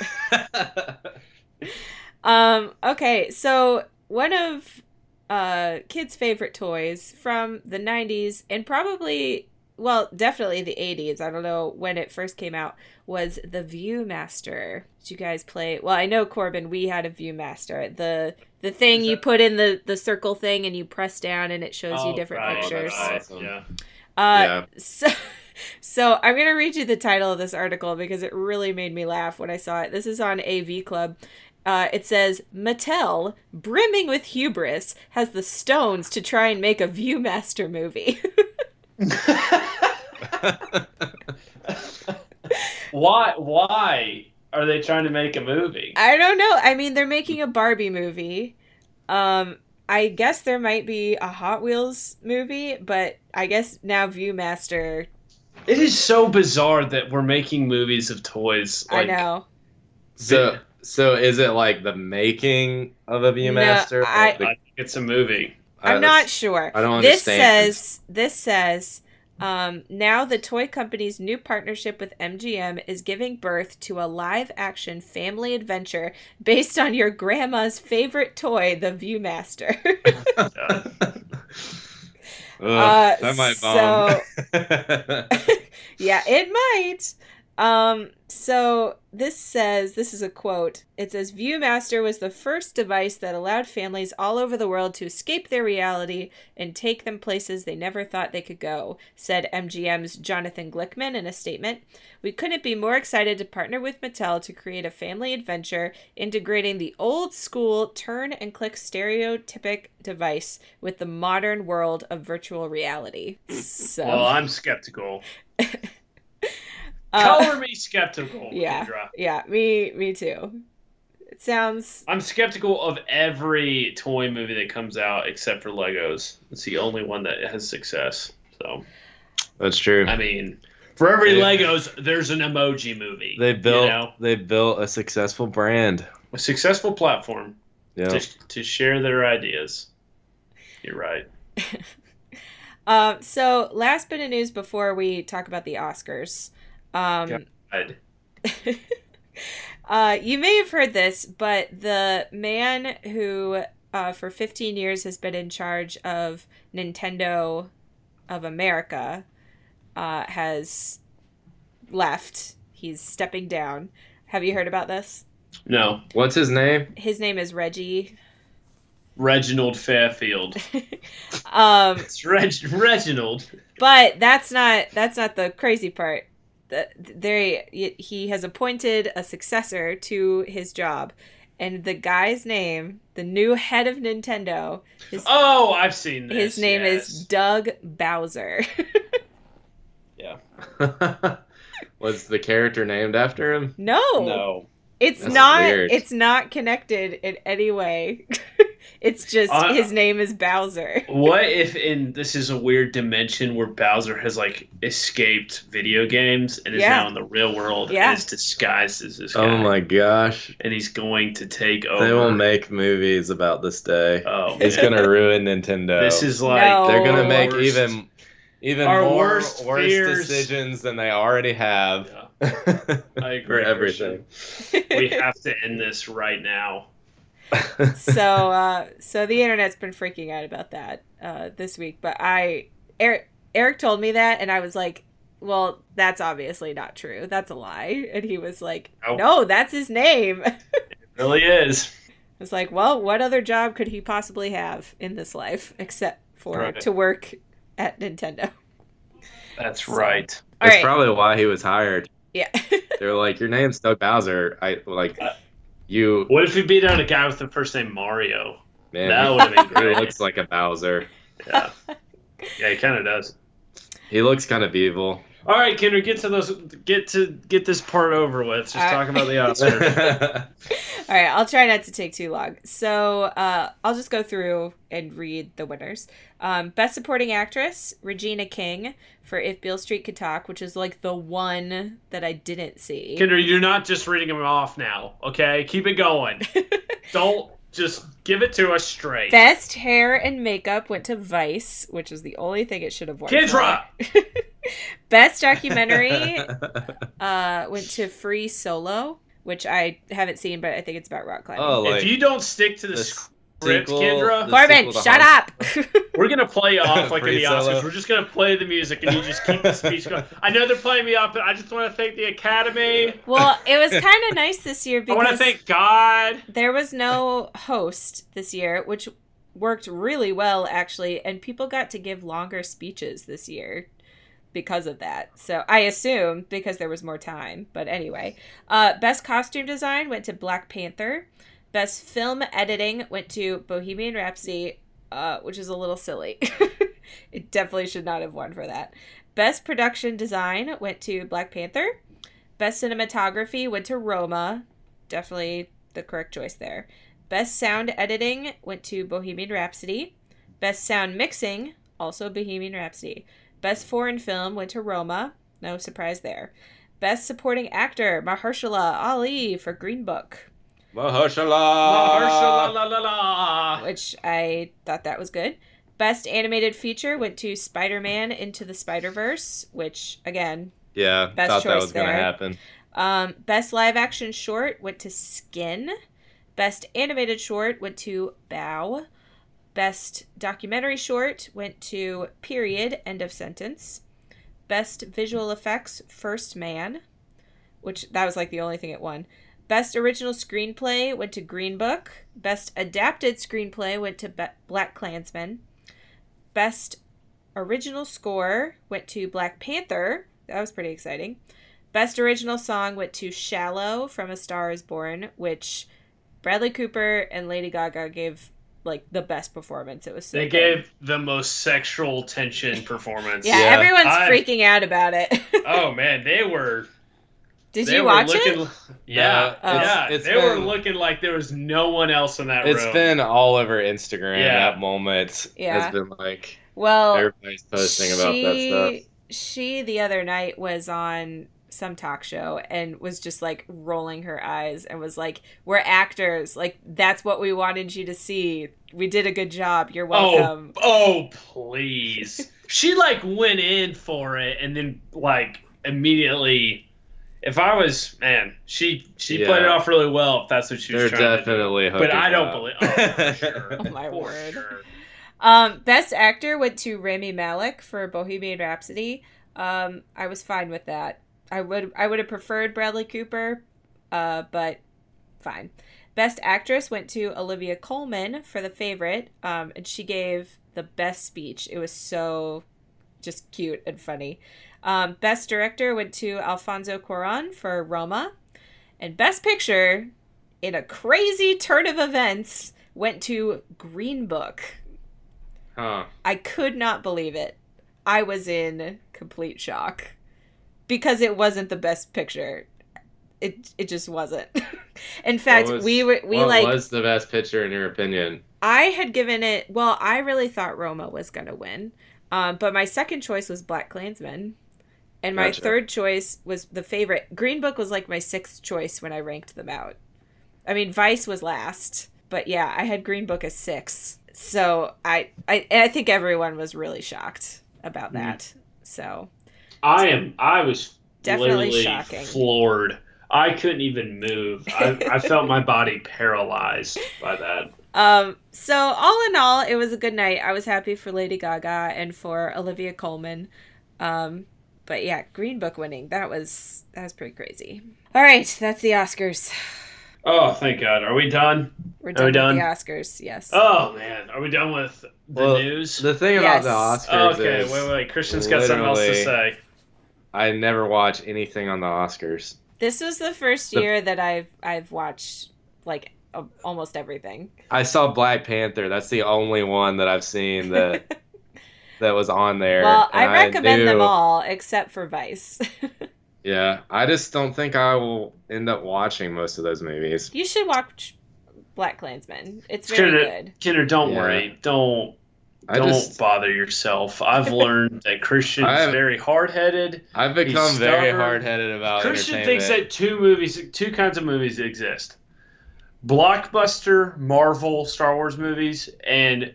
B: Um, okay, so one of uh kids' favorite toys from the 90s and probably well, definitely the 80s. I don't know when it first came out was the Viewmaster. Did you guys play? Well, I know Corbin, we had a Viewmaster. The the thing
A: Is
B: you put in the the circle thing and you press down and it shows you
A: Oh,
B: different
A: right,
B: pictures.
A: right,
C: Awesome.
A: Yeah.
B: Uh,
C: Yeah.
B: so, so I'm gonna read you the title of this article because it really made me laugh when I saw it. This is on AV Club. Uh, it says Mattel, brimming with hubris, has the stones to try and make a ViewMaster movie.
A: Why? Why are they trying to make a movie?
B: I don't know. I mean, they're making a Barbie movie. Um, I guess there might be a Hot Wheels movie, but I guess now ViewMaster.
A: It is so bizarre that we're making movies of toys.
B: I
A: Like,
B: know.
C: so, so is it like the making of a Viewmaster?
B: No, I-
A: I it's a movie.
B: I'm not sure.
C: I don't
B: this
C: understand.
B: says this says um, now the toy company's new partnership with MGM is giving birth to a live action family adventure based on your grandma's favorite toy, the Viewmaster.
C: Ugh,
B: Uh,
C: that might bomb.
B: yeah, it might. Um, so this says this is a quote. It says Viewmaster was the first device that allowed families all over the world to escape their reality and take them places they never thought they could go, said MGM's Jonathan Glickman in a statement. We couldn't be more excited to partner with Mattel to create a family adventure integrating the old school turn and click stereoscopic device with the modern world of virtual reality. So
A: Well, I'm skeptical.
B: uh,
A: Color me skeptical.
B: yeah.
A: Kendra.
B: Yeah, me me too. It sounds
A: I'm skeptical of every toy movie that comes out except for Legos. It's the only one that has success. So,
C: That's true.
A: I mean, for every
C: They-
A: Legos, there's an emoji movie.
C: They built
A: you know?
C: they built a successful brand.
A: a successful platform
C: Yeah.
A: to, to share their ideas. You're right.
B: um so last bit of news before we talk about the Oscars. Um uh, you may have heard this, but the man who, uh, for 15 years, has been in charge of Nintendo of America uh, has left. He's stepping down. Have you heard about this?
A: No,
C: What's his name?
B: His name is Reggie.
A: Reginald Fairfield.
B: Um,
A: It's Reg Reginald.
B: but that's not that's not the crazy part. The- There, he has appointed a successor to his job, and the guy's name, the new head of Nintendo, his
A: Oh, I've seen this.
B: his name
A: yes.
B: is Doug Bowser.
A: Yeah.
C: Was the character named after him?
B: no,
A: No.
B: it's
C: That's
B: not.
C: weird.
B: It's not connected in any way. it's just
A: Uh,
B: his name is Bowser.
A: What if in this is a weird dimension where Bowser has like escaped video games and is
B: Yeah.
A: now in the real world
B: Yeah.
A: and is disguised as this guy?
C: Oh my gosh.
A: And he's going to take over.
C: They will make movies about this day.
A: Oh,
C: It's gonna ruin Nintendo.
A: This is like
B: No.
C: They're gonna make
A: worst-
C: even even
A: Our
C: more
A: worst
C: worse
A: fears.
C: decisions than they already have.
A: Yeah, I agree.
C: For everything.
A: we have to end this right now.
B: so uh so the internet's been freaking out about that uh this week but i eric eric told me that and i was like well that's obviously not true that's a lie and he was like
A: Oh.
B: no that's his name
A: It really is.
B: was like well what other job could he possibly have in this life except for
A: Right.
B: to work at nintendo
A: That's
B: So-
A: right.
C: That's
B: right
C: probably why he was hired.
B: yeah
C: They're like, your name's Doug Bowser. I like
A: Uh,
C: you.
A: What if we beat out a guy with the first name Mario?
C: Man,
A: that would have been great.
C: he looks like a Bowser.
A: Yeah, yeah, he kind of does.
C: He looks kind of evil.
A: All right, Kendra, get to those. Get to get this part over with. Just
B: right.
A: talking about the Oscars.
B: All right, I'll try not to take too long. So uh, I'll just go through and read the winners. Um, Best Supporting Actress, Regina King for If Beale Street Could Talk, which is like the one that I didn't see.
A: Kendra, you're not just reading them off now. Okay, keep it going. Don't just give it to us straight.
B: Best Hair and Makeup went to Vice, which is the only thing it should have won.
A: Kendra!
B: for. Best Documentary uh, went to Free Solo, which I haven't seen, but I think it's about rock climbing.
C: oh, like
A: if you don't stick to the,
C: the
A: script,
C: sequel-
A: Kendra,
C: the
B: Corbin, shut
C: Hard-
B: up!
A: we're gonna play off like in
C: Free
A: the
C: Solo.
A: Oscars. We're just gonna play the music, and you just keep the speech going. I know they're playing me off, but I just want to thank the Academy.
B: well, it was kind of nice this year
A: I want to thank God.
B: there was no host this year, which worked really well actually, and people got to give longer speeches this year because of that. So I assume because there was more time. But anyway, uh, best costume design went to Black Panther. Best film editing went to Bohemian Rhapsody, uh, which is a little silly. it definitely should not have won for that. Best production design went to Black Panther. Best cinematography went to Roma. Definitely the correct choice there. Best sound editing went to Bohemian Rhapsody. Best sound mixing, also Bohemian Rhapsody. Best foreign film went to Roma. No surprise there. Best supporting actor, Mahershala Ali for Green Book,
C: Mahershala.
A: la la la.
B: which I thought that was good. Best animated feature went to Spider Man Into the Spider Verse, which, again,
C: Yeah,
B: Best
C: thought that
B: choice
C: was gonna
B: there.
C: happen.
B: Um, best live action short went to Skin. Best animated short went to Bao. Best documentary short went to Period, End of Sentence. Best visual effects, First Man, which that was like the only thing it won. Best original screenplay went to Green Book. Best adapted screenplay went to Be- Black Klansman. Best original score went to Black Panther. That was pretty exciting. Best original song went to Shallow from A Star is Born, which Bradley Cooper and Lady Gaga gave like the best performance. It was so
A: They
B: good.
A: gave the most sexual tension performance.
B: Yeah,
C: Yeah.
B: everyone's
A: I-
B: freaking out about it.
A: Oh man, they were.
B: Did
A: they
B: you watch
A: looking,
B: it?
A: Yeah,
C: Uh,
B: it's-
A: yeah.
C: it's
A: they were looking like there was no one else in that
C: It's
A: room.
C: been all over Instagram.
A: Yeah.
C: That moment
B: Yeah.
C: has been like
B: Well,
C: everybody's posting about that stuff.
B: she, She the other night was on some talk show and was just like rolling her eyes and was like, "We're actors. Like that's what we wanted you to see. We did a good job. You're welcome."
A: Oh, oh, please. she like went in for it and then like immediately if I was man, she she
C: Yeah.
A: played it off really well. If that's what she was
C: They're
A: trying
C: definitely
A: to do. But I don't
C: up.
A: believe. Oh, sure.
B: Oh, my
A: For
B: word.
A: sure.
B: Um, best actor went to Rami Malek for Bohemian Rhapsody. Um, I was fine with that. I would I would have preferred Bradley Cooper, uh, but fine. Best actress went to Olivia Colman for The Favorite, um, and she gave the best speech. It was so just cute and funny. Um, best director went to Alfonso Cuarón for Roma, and best picture, in a crazy turn of events, went to Green Book.
C: Huh.
B: I could not believe it. I was in complete shock because it wasn't the best picture. It it just wasn't. in fact,
C: was-
B: we were we
C: what
B: like
C: was the best picture in your opinion?
B: I had given it. Well, I really thought Roma was gonna win, um, but my second choice was Black Klansman, and my
C: Gotcha.
B: third choice was the favorite. Green Book was like my sixth choice when I ranked them out. I mean, Vice was last, but yeah, I had Green Book as six. So I I I think everyone was really shocked about that. So
A: I am. I was
B: Definitely
A: literally
B: shocking.
A: floored. I couldn't even move. I, I felt my body paralyzed by that.
B: Um, so all in all, it was a good night. I was happy for Lady Gaga and for Olivia Colman. Um, but yeah, Green Book winning, that was that was pretty crazy. All right, that's the Oscars.
A: Oh, thank God. Are we done?
B: We're
A: Are
B: done
A: we
B: with
A: done?
B: the Oscars, yes.
A: Oh man, are we done with the
C: Well,
A: news?
C: The thing about the
B: Yes.
C: Oscars
A: okay,
C: is
A: wait, wait. Christian's got something else to say.
C: I never watch anything on the Oscars.
B: This was the first
C: The-
B: year that I've I've watched like a, almost everything.
C: I saw Black Panther. That's the only one that I've seen that that was on there.
B: well, I
C: and
B: recommend them
C: knew-
B: all except for Vice.
C: Yeah, I just don't think I will end up watching most of those movies.
B: you should watch Black Klansman. It's very
A: Kendra,
B: good.
A: Kendra, don't
C: Yeah.
A: worry. Don't
C: I
A: don't
C: just
A: bother yourself. I've learned that Christian's
C: I've-
A: very hard headed.
C: I've become very hard headed about
A: Christian thinks that two movies, two kinds of movies exist: blockbuster Marvel Star Wars movies, and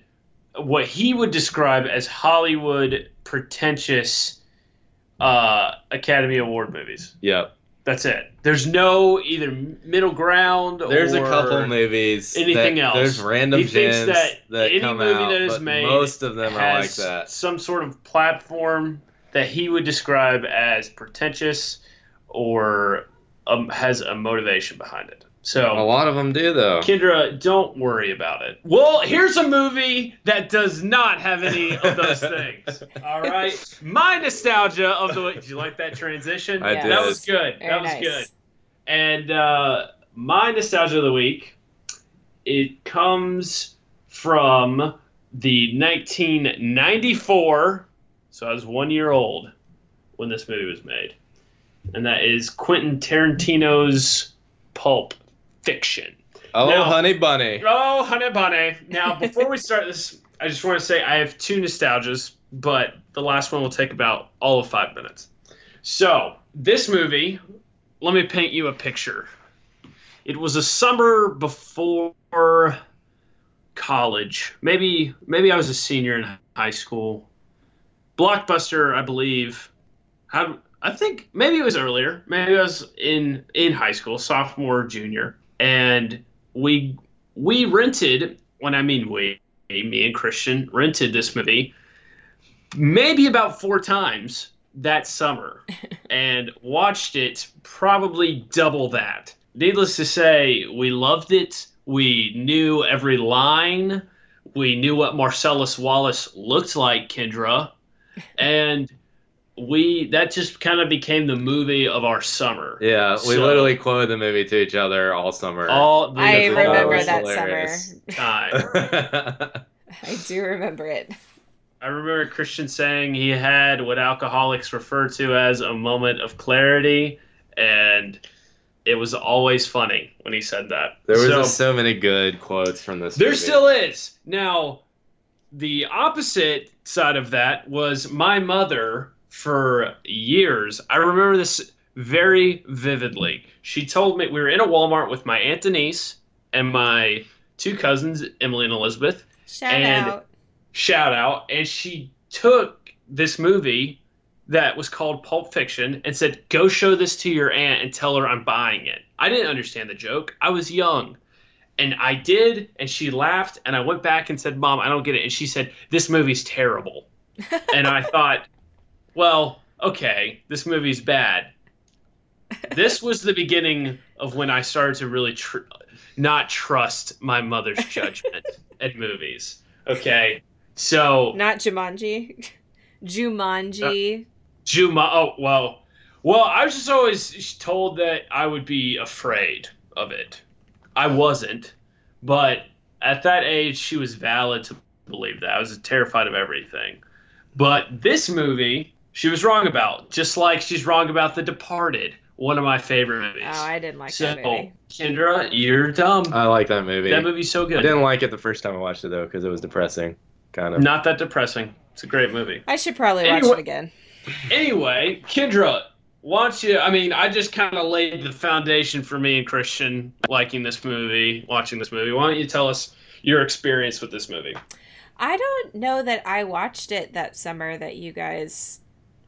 A: what he would describe as Hollywood pretentious uh, Academy Award movies.
C: Yep.
A: That's it. There's no either middle ground.
C: There's a couple movies.
A: anything
C: that,
A: else.
C: There's random
A: He thinks
C: gems
A: that
C: that,
A: any
C: come
A: movie
C: out,
A: that is made
C: most of them are like
A: has
C: that.
A: some sort of platform that he would describe as pretentious or um, has a motivation behind it. So a
C: lot of them do though.
A: Kendra, don't worry about it. Well, here's a movie that does not have any of those things. All right, my nostalgia of the. Week. Did you like that transition?
C: I
B: Yeah.
C: did.
A: That was good.
B: Very
A: that was
B: nice.
A: good. And uh, my nostalgia of the week, it comes from the 1994. So I was one year old when this movie was made, and that is Quentin Tarantino's Pulp Fiction.
C: Oh,
A: Now-
C: Honey Bunny.
A: Oh, honey bunny. Now, before we start this, I just want to say I have two nostalgias, but the last one will take about all of five minutes. So, this movie, let me paint you a picture. It was a summer before college. Maybe maybe I was a senior in high school. Blockbuster, I believe. I think maybe it was earlier. Maybe I was in in high school, sophomore, junior, and we we rented. When I mean we, me and Christian rented this movie maybe about four times that summer and watched it probably double that. Needless to say, we loved it. We knew every line. We knew what Marcellus Wallace looked like, Kendra. And we that just kind of became the movie of our summer.
C: Yeah, we
A: So-
C: literally quoted the movie to each other all summer.
A: All the
B: I remember that
C: hilarious.
B: summer.
A: time.
B: I do remember it.
A: I remember Christian saying he had what alcoholics refer to as a moment of clarity, and it was always funny when he said that.
C: there was
A: So-
C: so many good quotes from this.
A: There
C: movie.
A: still is. Now, the opposite side of that was my mother for years. I remember this very vividly. She told me we were in a Walmart with my aunt Denise and my two cousins, Emily and Elizabeth.
B: Shout
A: And-
B: out.
A: Shout out. And she took this movie that was called Pulp Fiction and said, "Go show this to your aunt and tell her I'm buying it." I didn't understand the joke. I was young. And I did, and she laughed, and I went back and said, "Mom, I don't get it." And she said, "This movie's terrible." and I thought, "Well, okay, this movie's bad." This was the beginning of when I started to really tr- not trust my mother's judgment at movies. Okay, so
B: Not Jumanji. Jumanji.
A: Uh, Juma. Oh well, well. I was just always told that I would be afraid of it. I wasn't, but at that age, she was valid to believe that. I was terrified of everything. But this movie, she was wrong about. Just like she's wrong about The Departed, one of my favorite movies.
B: oh, I didn't like
A: so,
B: that movie.
A: Kendra, you're dumb.
C: I like that movie.
A: that movie's so good.
C: I didn't like it the first time I watched it though because it was depressing, kind of.
A: Not that depressing. It's a great movie.
B: I should probably watch it again.
A: Anyway, Kendra, why don't you? I mean, I just kind of laid the foundation for me and Christian liking this movie, watching this movie. Why don't you tell us your experience with this movie?
B: I don't know that I watched it that summer that you guys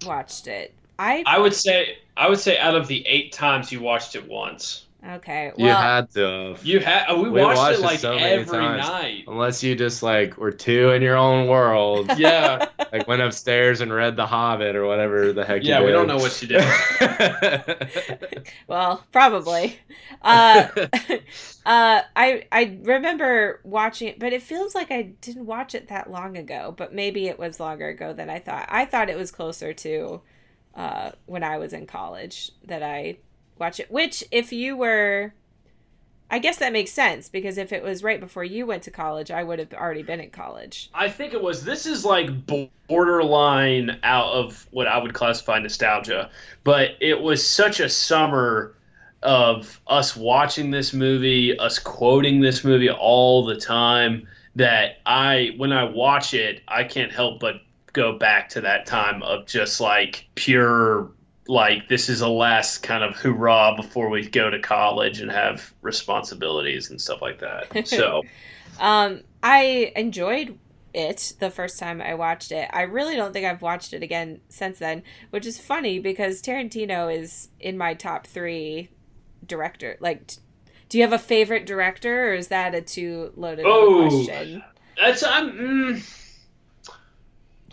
B: watched it. I
A: I would say, I would say, out of the eight times you watched it once,
B: okay.
C: you had to,
A: you had. We,
C: We
A: watched,
C: watched
A: it
C: it
A: like
C: so
A: every
C: times.
A: night.
C: unless you just like were two in your own world.
A: Yeah,
C: like went upstairs and read The Hobbit or whatever the heck.
A: yeah.
C: you
A: We don't know what she did.
B: well, probably. Uh, uh, I I remember watching it, but it feels like I didn't watch it that long ago. But maybe it was longer ago than I thought. I thought it was closer to uh, when I was in college that I watched it. Which, if you were, I guess that makes sense because if it was right before you went to college, I would have already been in college.
A: I think it was. This is like borderline out of what I would classify nostalgia, but it was such a summer of us watching this movie, us quoting this movie all the time that I, when I watch it, I can't help but go back to that time of just like pure. Like this is a last kind of hoorah before we go to college and have responsibilities and stuff like that. So
B: Um, I enjoyed it the first time I watched it. I really don't think I've watched it again since then, which is funny because Tarantino is in my top three director. Like, do you have a favorite director, or is that a too loaded
A: Oh.
B: question?
A: That's I'm. Mm,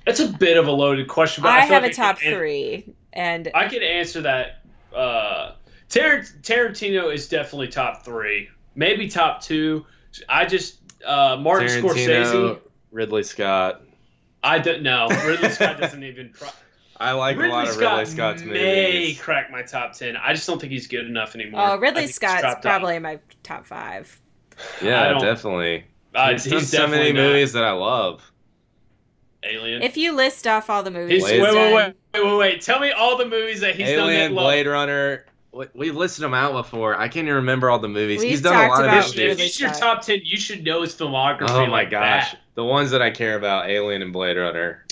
A: that's a bit of a loaded question, but
B: I,
A: I,
B: have
A: like
B: a top
A: an-
B: three, and
A: I could answer that. Uh, Tar- Tarantino is definitely top three, maybe top two. I just uh, Martin
C: Tarantino,
A: Scorsese.
C: Ridley Scott.
A: I don't know. Ridley Scott doesn't even. Pro-
C: I like
A: Ridley
C: a lot of
A: Scott
C: Ridley Scott's
A: may
C: movies.
A: crack my top ten. I just don't think he's good enough anymore.
B: oh, Ridley Scott's probably in my top five.
C: Yeah,
A: don't-
C: definitely.
A: Uh,
C: he's
A: he's
C: done so many
A: not.
C: movies that I love.
A: Alien.
B: If you list off all the movies,
A: He's,
C: Blade
A: wait,
B: he's
A: wait, wait, wait, wait, wait. Tell me all the movies that he's done that
C: Alien. Blade Runner. We, we listed them out before. I can't even remember all the movies.
B: We've
C: He's done a
B: talked
C: lot of
B: about
C: this
A: If,
C: shit.
A: it's your top ten, you should know his filmography.
C: Oh my
A: like
C: gosh,
A: that.
C: the ones that I care about: Alien and Blade Runner,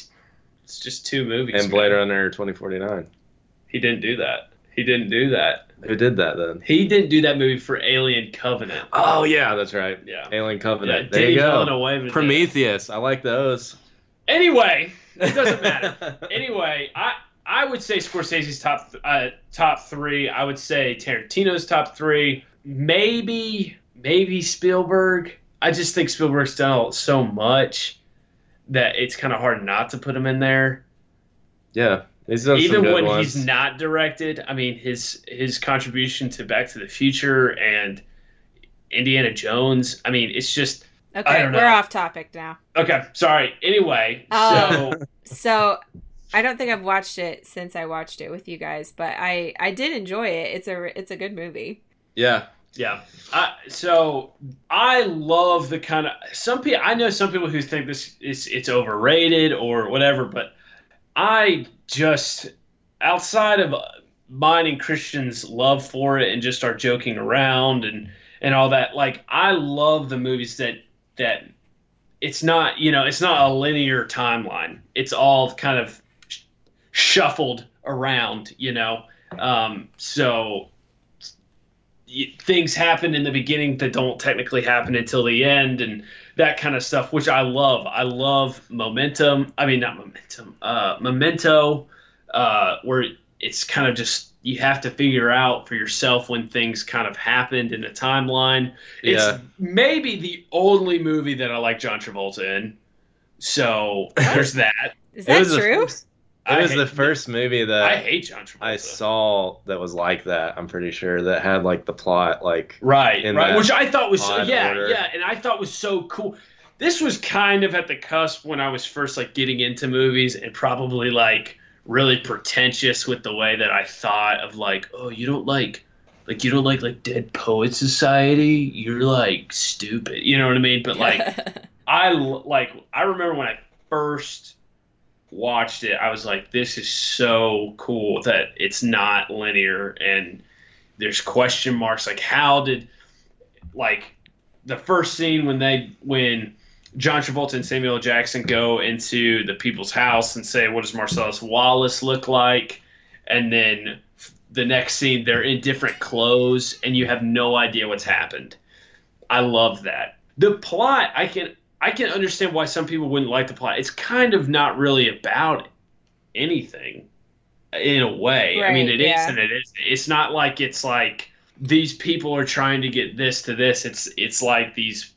A: It's just two movies.
C: and Blade
A: man.
C: Runner 2049.
A: He didn't do that. He didn't do that.
C: Who did that then?
A: He didn't do that movie for Alien Covenant.
C: Oh yeah, that's right.
A: Yeah.
C: Alien
A: Yeah,
C: Covenant. there
A: Denis
C: you go.
A: Villeneuve. did it.
C: Prometheus. I like those.
A: Anyway, it doesn't matter. anyway, I I would say Scorsese's top uh, top three. I would say Tarantino's top three. Maybe maybe Spielberg. I just think Spielberg's done so much that it's kind of hard not to put him in there.
C: Yeah, he's done some
A: Even when
C: ones.
A: he's not directed, I mean his his contribution to Back to the Future and Indiana Jones. I mean, it's just
B: Okay, we're off topic now.
A: okay. Sorry. Anyway,
B: Um,
A: so
B: So I don't think I've watched it since I watched it with you guys, but I I did enjoy it. It's a it's a good movie.
C: yeah,
A: Yeah. I, so I love the kind of some people. I know some people who think this is it's overrated or whatever, but I just outside of mine and Christian's love for it and just our joking around and and all that. Like I love the movies that that it's not you know it's not a linear timeline. It's all kind of sh- shuffled around. You know. Um, so y- things happen in the beginning that don't technically happen until the end and that kind of stuff which i love i love momentum i mean not momentum uh, memento uh, where it's kind of just you have to figure out for yourself when things kind of happened in the timeline. It's
C: Yeah.
A: maybe the only movie that I like John Travolta in. So there's that.
B: Is
C: It
B: that
C: was the
B: true?
C: first- It was
A: hate-
C: the first movie that
A: I
C: that
A: hate John Travolta.
C: I saw that was like that. I'm pretty sure that had like the plot like
A: Right,
C: in
A: right. Which I thought was
C: odd
A: yeah,
C: order.
A: yeah, and I thought was so cool. This was kind of at the cusp when I was first like getting into movies and probably like really pretentious with the way that I thought of like, oh, you don't like like you don't like like Dead Poet Society, you're like stupid. You know what I mean? But like I like I remember when I first watched it, I was like, this is so cool that it's not linear and there's question marks. Like, how did like the first scene when they when John Travolta and Samuel Jackson go into the people's house and say, "What does Marcellus Wallace look like?" and then the next scene they're in different clothes and you have no idea what's happened. I love that. The plot, I can I can understand why some people wouldn't like the plot. It's kind of not really about anything in a way. I mean,
B: Right,
A: it is
B: yeah.
A: and it is. It's not like it's like these people are trying to get this to this. It's it's like these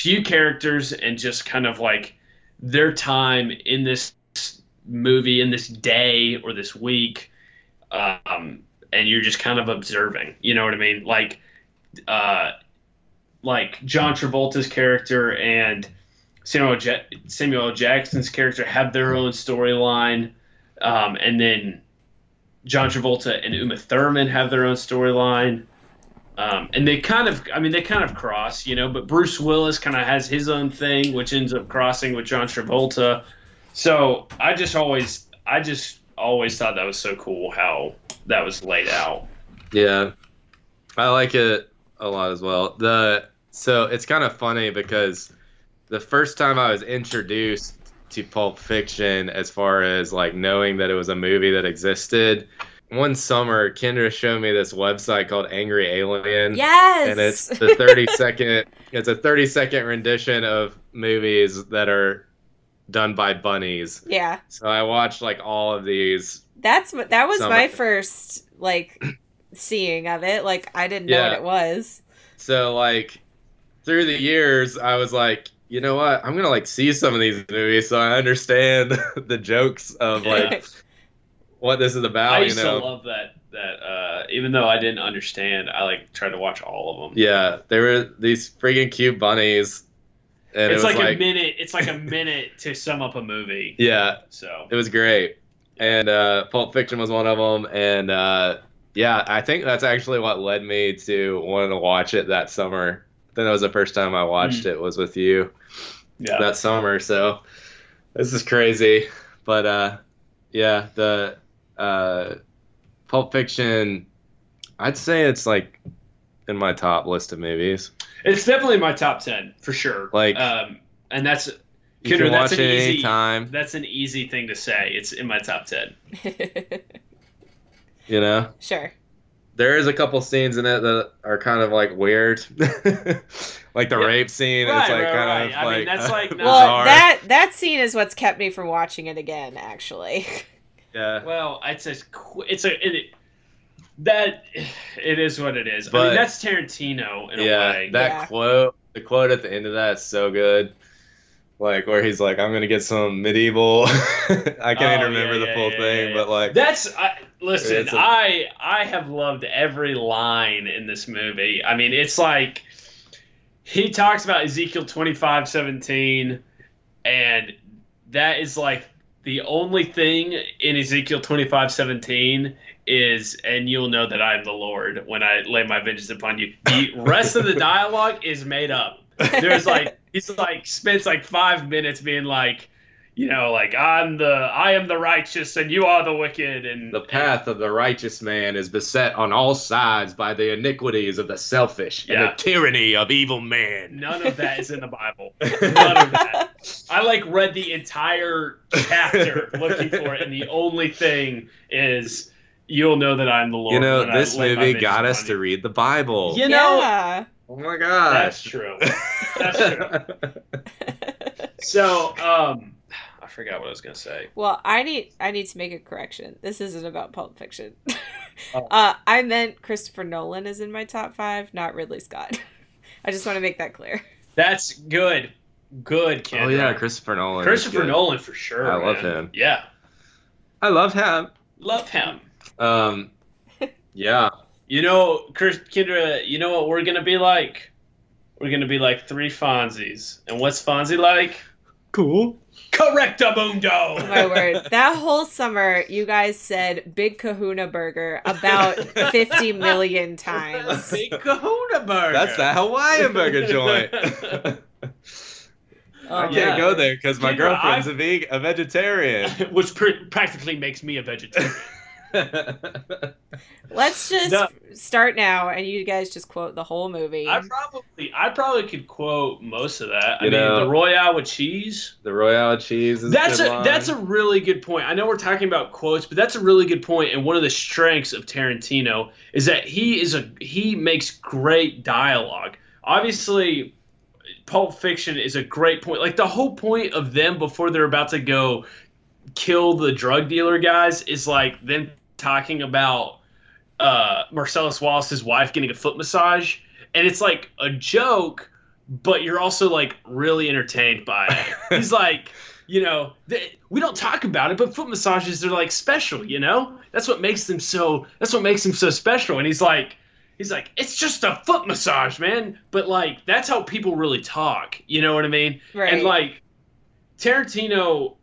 A: few characters and just kind of like their time in this movie in this day or this week um and you're just kind of observing you know what i mean like uh like john travolta's character and samuel. Ja- samuel jackson's character have their own storyline um and then john travolta and uma thurman have their own storyline um, and they kind of, I mean, they kind of cross, you know. But Bruce Willis kind of has his own thing, which ends up crossing with John Travolta. So I just always, I just always thought that was so cool how that was laid out.
C: Yeah, I like it a lot as well. The so it's kind of funny because the first time I was introduced to Pulp Fiction, as far as like knowing that it was a movie that existed, one summer Kendra showed me this website called Angry Alien.
B: yes.
C: And it's the 30 second. It's a 30 second rendition of movies that are done by bunnies.
B: yeah.
C: So I watched like all of these.
B: That's what that was
C: Some-
B: my first like seeing of it. Like I didn't know what it was.
C: So like through the years, I was like, you know what? I'm gonna like see some of these movies so I understand the jokes of like what this is about.
A: I
C: you
A: used
C: know?
A: to love that. That uh, even though I didn't understand, I like tried to watch all of them.
C: yeah, there were these freaking cute bunnies, and
A: it's
C: it was
A: like,
C: like,
A: a minute. It's like a minute to sum up a movie.
C: yeah,
A: So
C: it was great. And uh, Pulp Fiction was one of them, and uh, yeah, I think that's actually what led me to wanting to watch it that summer. Then it was the first time I watched it was with you.
A: yeah,
C: that summer. So this is crazy, but uh, yeah, the uh, Pulp Fiction, I'd say it's like in my top list of movies.
A: it's definitely my top ten for sure.
C: Like-
A: um, and that's
C: You
A: Kidder,
C: can
A: that's
C: watch
A: an
C: it
A: easy-
C: anytime,
A: that's an easy thing to say. It's in my top ten.
C: you know.
B: sure.
C: There is a couple scenes in it that are kind of like weird, like the
A: Yeah.
C: rape scene.
A: Right,
C: it's like
A: right,
C: kind
A: right.
C: of
A: I mean,
C: like
A: that's like-
B: Well,
C: bizarre.
B: that that scene is what's kept me from watching it again. Actually,
C: yeah.
A: Well, it's a qu- it's a it, that it is what it is. I
C: But-
A: mean, that's Tarantino in a
C: yeah,
A: way.
C: that
B: Yeah.
C: quote, the quote at the end of that is so good. Like where he's like, "I'm gonna get some medieval." I can't
A: Oh,
C: even remember
A: yeah,
C: the
A: yeah,
C: full
A: yeah,
C: thing,
A: yeah,
C: but like,
A: That's I, listen.
C: It's a-
A: I I have loved every line in this movie. I mean, it's like he talks about Ezekiel twenty five seventeen, and that is like the only thing in Ezekiel twenty five seventeen is, and you'll know that I am the Lord when I lay my vengeance upon you. The rest of the dialogue is made up. There's like he's like spends like five minutes being like, you know, like I'm the I am the righteous and you are the wicked and
C: the path of the righteous man is beset on all sides by the iniquities of the selfish and the tyranny of evil man.
A: None of that is in the Bible. None of that. I like read the entire chapter looking for it, and the only thing is you'll know that I'm the Lord.
C: You know, this movie got us
A: upon
C: to read the Bible.
A: You know,
B: yeah.
C: Oh my gosh.
A: that's true. That's true. So, um, I forgot what I was gonna say.
B: Well, I need I need to make a correction. This isn't about Pulp Fiction.
A: Oh.
B: uh, I meant Christopher Nolan is in my top five, not Ridley Scott. I just want to make that clear.
A: That's good. Good, Kendra.
C: Oh yeah, Christopher Nolan.
A: Christopher. Nolan for sure.
C: I love
A: man.
C: him.
A: Yeah,
C: I love him.
A: love him.
C: Um, yeah.
A: You know, Chris Kendra, you know what we're gonna be like? We're gonna be like three Fonzies. And what's Fonzie like?
C: Cool.
A: Correctamundo!
B: Oh, my word. That whole summer, you guys said Big Kahuna Burger about 50 million times.
A: Big Kahuna Burger.
C: That's the Hawaiian burger joint.
B: Oh,
C: I can't
A: Yeah.
C: go there because my
A: Kendra,
C: girlfriend's
A: I-
C: a veg- a vegetarian.
A: Which pr- practically makes me a vegetarian.
B: Let's just
A: No.
B: start now, and you guys just quote the whole movie.
A: I probably, I probably could quote most of that. I
C: You
A: mean, the Royale with cheese.
C: the Royale with cheese is
A: That's
C: good
A: a that's a really good point. I know we're talking about quotes, but that's a really good point. And one of the strengths of Tarantino is that he is a he makes great dialogue. Obviously, Pulp Fiction is a great point. Like the whole point of them before they're about to go kill the drug dealer guys is like them talking about uh, Marcellus Wallace's wife getting a foot massage, and it's like a joke, but you're also like really entertained by it. He's like, you know, they, we don't talk about it, but foot massages are like special. You know, that's what makes them so. That's what makes them so special. And he's like, he's like, it's just a foot massage, man. But like, that's how people really talk. You know what I mean?
B: right.
A: And like Tarantino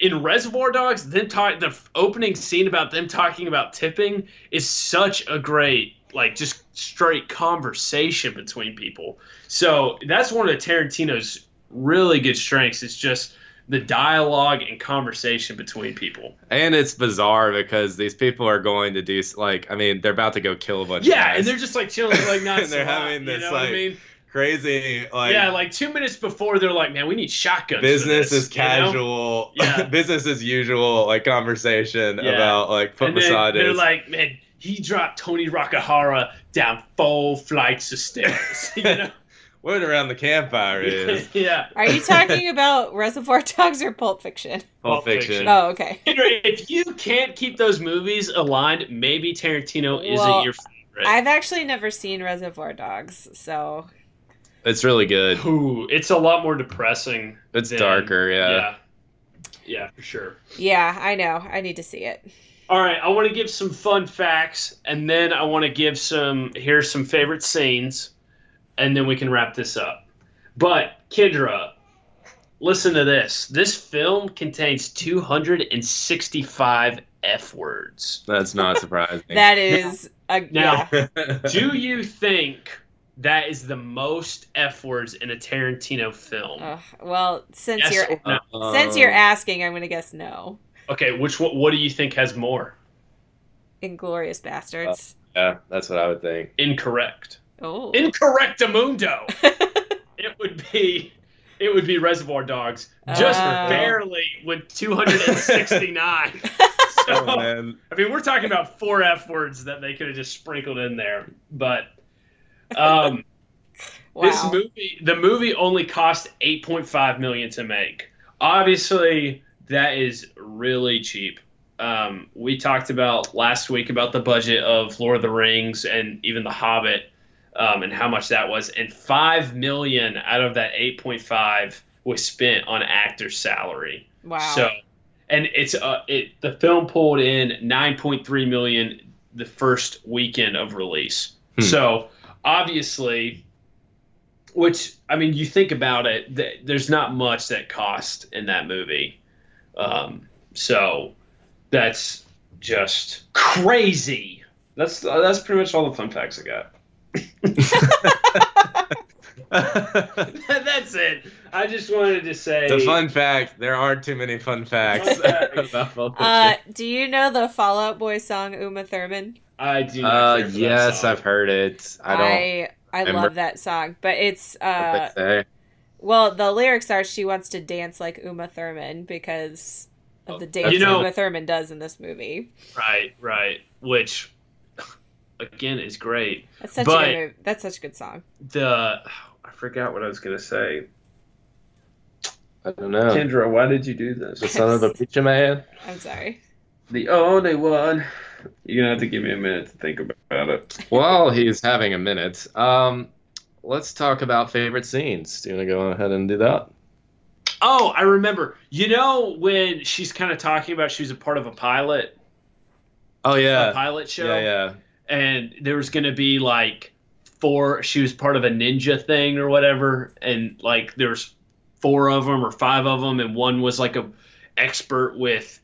A: in Reservoir Dogs, them talk the opening scene about them talking about tipping is such a great like just straight conversation between people. So that's one of Tarantino's really good strengths. It's just the dialogue and conversation between people.
C: and it's bizarre because these people are going to do like I mean they're about to go kill a bunch of
A: people.
C: Yeah,
A: and they're just like chilling, like not.
C: And they're having
A: you
C: this,
A: know what I
C: like,
A: mean?
C: Crazy like
A: yeah, like two minutes before, they're like, "Man, we need shotguns." for
C: business
A: this,"
C: is
A: you know?
C: casual
A: Yeah.
C: business as usual like conversation
A: Yeah.
C: about like foot
A: and then
C: massages
A: they're like, man, he dropped Tony Rocky Horror down four flights of stairs. you know?
C: what around the campfire is
A: yeah.
B: Are you talking about Reservoir Dogs or Pulp Fiction?
C: Pulp
A: Pulp Fiction.
C: Fiction.
B: Oh, okay.
A: If you can't keep those movies aligned, maybe Tarantino isn't
B: Well,
A: your favorite.
B: I've actually never seen Reservoir Dogs, so
C: It's really good.
A: Ooh, it's a lot more depressing.
C: It's
A: than-
C: darker, yeah.
A: yeah. Yeah, for sure.
B: yeah, I know. I need to see it.
A: All right, I want to give some fun facts, and then I want to give some. Here's some favorite scenes, and then we can wrap this up. But Kendra, listen to this. This film contains 265 f words.
C: That's not surprising.
B: That is a
A: Now-
B: yeah.
A: Do you think that is the most f words in a Tarantino film?
B: Ugh, well, since
A: Yes
B: you're
A: or no?
B: since you're asking, I'm gonna guess no.
A: Okay, which one, what do you think has more?
B: Inglourious Basterds.
C: Uh, yeah, that's what I would think.
A: Incorrect.
B: oh.
A: Incorrectamundo. it would be it would be Reservoir Dogs, just
B: Oh.
A: barely with 269.
C: Oh,
A: so,
C: man.
A: I mean, we're talking about four F words that they could have just sprinkled in there. But um, this movie, the movie only cost 8.5 million to make. Obviously, that is really cheap. Um, we talked about last week about the budget of Lord of the Rings and even The Hobbit um, and how much that was, and five million out of that 8.5 was spent on actor salary.
B: wow.
A: So, and it's uh, it the film pulled in 9.3 million the first weekend of release.
C: Hmm.
A: So obviously, which I mean, you think about it, th- there's not much that cost in that movie. Um, so that's just crazy. That's uh, that's pretty much all the fun facts I got. that's it. I just wanted to say
C: the fun fact: there aren't too many fun facts
A: Fun fact.
C: about
B: uh, do you know the Fall Out Boy song Uma Thurman?
A: I do. Not
C: Uh,
A: care for that
C: yes,
A: song.
C: I've heard it. I don't.
B: I I
C: remember-
B: love that song, but it's
C: what
B: uh
C: they say.
B: well the lyrics are she wants to dance like Uma Thurman because of the dance
A: You know-
B: Uma Thurman does in this movie.
A: Right, right. Which, again, is great.
B: That's such
A: But-
B: a good mov- that's such a good song.
A: The I forgot what I was gonna say.
C: I don't know.
A: Kendra, why did you do this?
C: The son of a preacher man.
B: I'm sorry.
A: The only one. You're gonna have to give me a minute to think about it.
C: While he's having a minute, um, let's talk about favorite scenes. Do you want to go ahead and do that?
A: Oh, I remember. You know when she's kind of talking about she was a part of a pilot,
C: Oh
A: a
C: yeah,
A: pilot show,
C: yeah, yeah.
A: and there was gonna be like four. She was part of a ninja thing or whatever, and like there's four of them or five of them, and one was like a expert with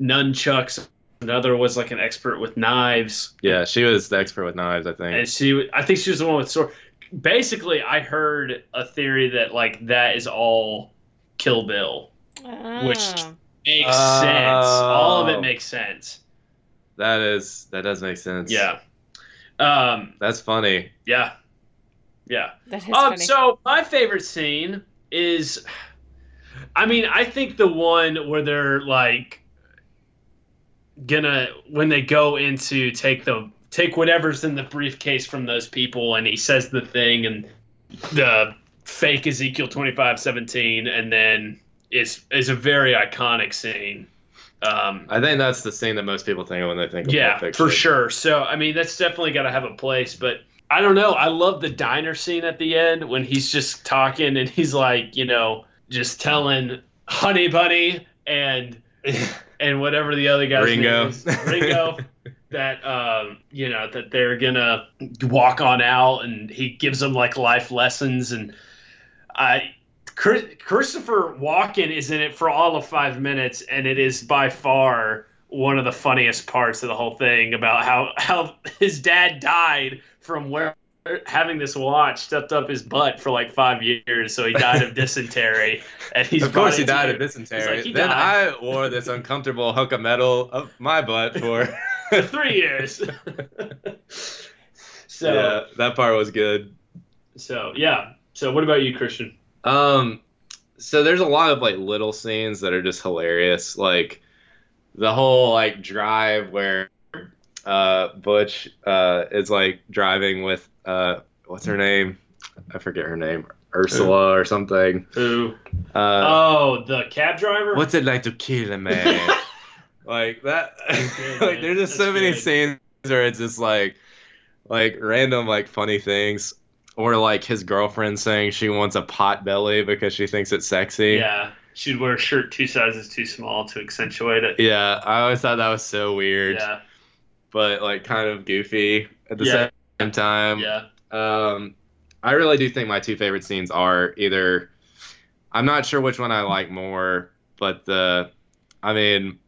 A: nunchucks. Another was like an expert with knives.
C: Yeah, she was the expert with knives, I think.
A: and she i think she was the one with sword basically i heard a theory that like that is all kill bill Which-
B: Oh.
A: makes sense all of it makes sense
C: That is that does make sense.
A: yeah um
C: That's funny.
A: yeah yeah
B: that is
A: um
B: funny.
A: so my favorite scene is i mean i think the one where they're like gonna when they go into take the take whatever's in the briefcase from those people and he says the thing and the fake ezekiel 2517 and then is is a very iconic scene. Um
C: I think that's the scene that most people think of when they think of
A: yeah
C: Pulp
A: for sure. So i mean that's definitely got to have a place but i don't know. I love the diner scene at the end when he's just talking and he's like you know just telling honey bunny and and whatever the other guy's
C: Ringo.
A: name is, Ringo, that um, you know that they're gonna walk on out, and he gives them like life lessons, and I. Chris- Christopher Walken is in it for all of five minutes, and it is by far one of the funniest parts of the whole thing about how how his dad died from where having this watch stuffed up his butt for like five years, so he died of dysentery, and he's
C: of course, he died
A: it.
C: of dysentery.
A: like,
C: then
A: died.
C: I wore this uncomfortable hunk of metal up my butt for.
A: for three years. so
C: yeah, that part was good.
A: so yeah. So what about you, Christian?
C: Um, so there's a lot of like little scenes that are just hilarious, like the whole like drive where uh Butch uh is like driving with uh what's her name? I forget her name. Ursula or something.
A: Who?
C: Uh,
A: oh, the cab driver.
C: what's it like to kill a man? like that.
A: good,
C: like there's just so many
A: good.
C: scenes where it's just like, like random like funny things, or like his girlfriend saying she wants a pot belly because she thinks it's sexy.
A: Yeah, she'd wear a shirt two sizes too small to accentuate it.
C: Yeah, I always thought that was so weird,
A: Yeah,
C: but like kind of goofy at the
A: Yeah.
C: same time.
A: yeah,
C: Um, I really do think my two favorite scenes are either. I'm not sure which one I like more, but the, I mean,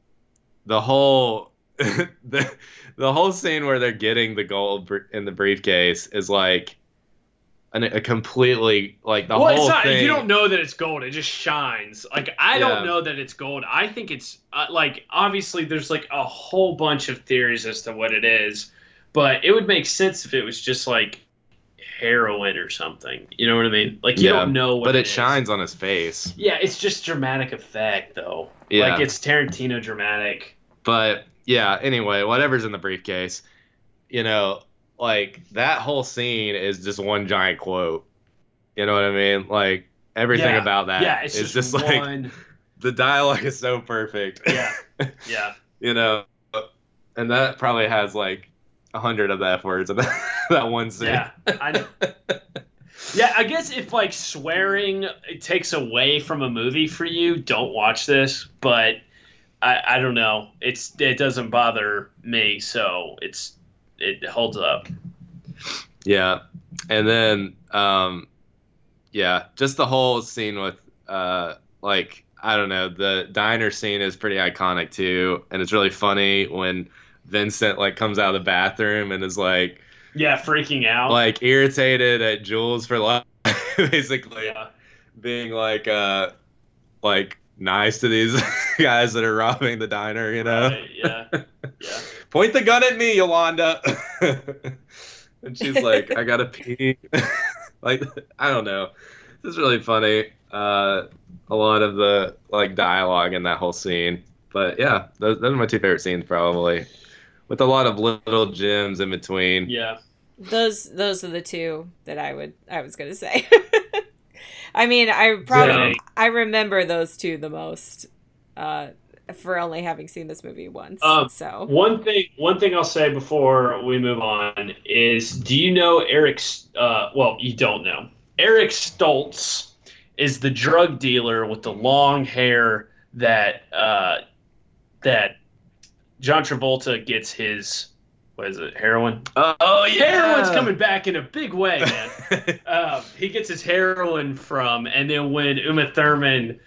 C: the whole, the, the whole scene where they're getting the gold br- in the briefcase is like, an, a completely like the
A: well,
C: whole
A: it's not.
C: thing.
A: You don't know that it's gold. It just shines. Like I
C: Yeah.
A: don't know that it's gold. I think it's uh, like obviously there's like a whole bunch of theories as to what it is, but it would make sense if it was just like heroin or something. You know what I mean? Like you
C: Yeah,
A: don't know what.
C: but it
A: is.
C: shines on his face.
A: Yeah, it's just dramatic effect though.
C: Yeah.
A: Like it's Tarantino dramatic.
C: But yeah, anyway, whatever's in the briefcase, you know, like that whole scene is just one giant quote. You know what I mean? Like everything
A: Yeah.
C: about that
A: yeah, it's
C: is
A: just,
C: just, like the dialogue is so perfect.
A: Yeah. Yeah.
C: you know, and that probably has like a hundred of the f words in that, that one scene.
A: Yeah. I know. Yeah, I guess if like swearing takes away from a movie for you, don't watch this. But I, I don't know. It's it doesn't bother me, so it's it holds up.
C: Yeah. And then um yeah, just the whole scene with uh like I don't know, the diner scene is pretty iconic too and it's really funny when Vincent like comes out of the bathroom and is like
A: Yeah, freaking out.
C: like irritated at Jules for like basically
A: yeah,
C: being like uh like nice to these guys that are robbing the diner, you know.
A: right, yeah, yeah.
C: Point the gun at me, Yolanda. and she's like, I gotta pee. like, I don't know. This is really funny. Uh, a lot of the like dialogue in that whole scene. But yeah, those, those are my two favorite scenes probably. With a lot of little gems in between.
A: Yeah.
B: Those those are the two that I would I was gonna say. I mean, I probably
A: Yeah.
B: I remember those two the most uh, for only having seen this movie once.
A: Um,
B: so
A: One thing, one thing I'll say before we move on is, do you know Eric? Uh, well, you don't know. Eric Stoltz is the drug dealer with the long hair that uh, that John Travolta gets his. What is it? Heroin.
C: Oh yeah,
A: Heroin's coming back in a big way, man. um, he gets his heroin from, and then when Uma Thurman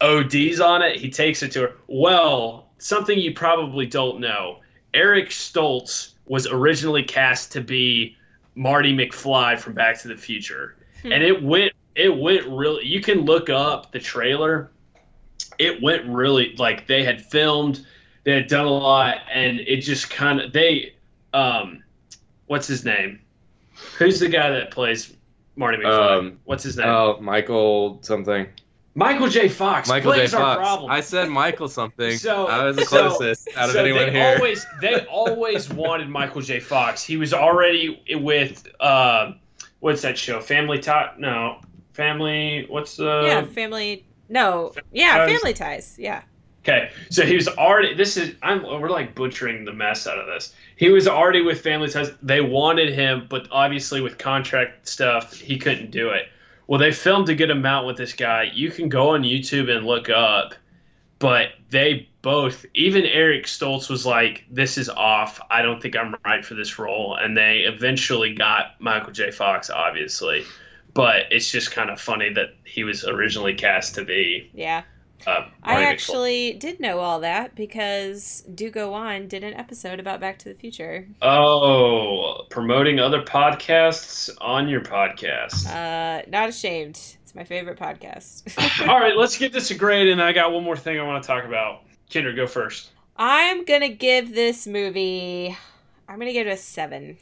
A: ODs on it, he takes it to her. Well, something you probably don't know: Eric Stoltz was originally cast to be Marty McFly from Back to the Future,
B: Hmm.
A: and it went it went really. You can look up the trailer. It went really like they had filmed, they had done a lot, and it just kind of they um, what's his name? Who's the guy that plays Marty McFly?
C: Um,
A: what's his name?
C: Oh, Michael something.
A: Michael J. Fox.
C: Michael J.
A: plays our
C: Fox.
A: problem.
C: I said Michael something.
A: So-
C: I was the
A: so-
C: closest out of
A: so
C: anyone
A: they
C: here.
A: always they always wanted Michael J. Fox. He was already with uh, what's that show? Family Top? No, Family. What's the?
B: yeah, family. No, yeah,
A: Ties.
B: family ties. Yeah.
A: Okay, so he was already. This is I'm. We're like butchering the mess out of this. He was already with Family Ties. They wanted him, but obviously with contract stuff, he couldn't do it. Well, they filmed a good amount with this guy. You can go on YouTube and look up, but they both, even Eric Stoltz was like, "This is off. I don't think I'm right for this role." And they eventually got Michael J. Fox, obviously. But it's just kind of funny that he was originally cast to be.
B: Yeah.
A: Uh,
B: I actually did know all that because Do Go On did an episode about Back to the Future.
A: Oh, promoting other podcasts on your podcast.
B: Uh, not ashamed. It's my favorite podcast.
A: All right, let's give this a grade, and I got one more thing I want to talk about. Kendra, go first.
B: I'm gonna give this movie. I'm gonna give it a seven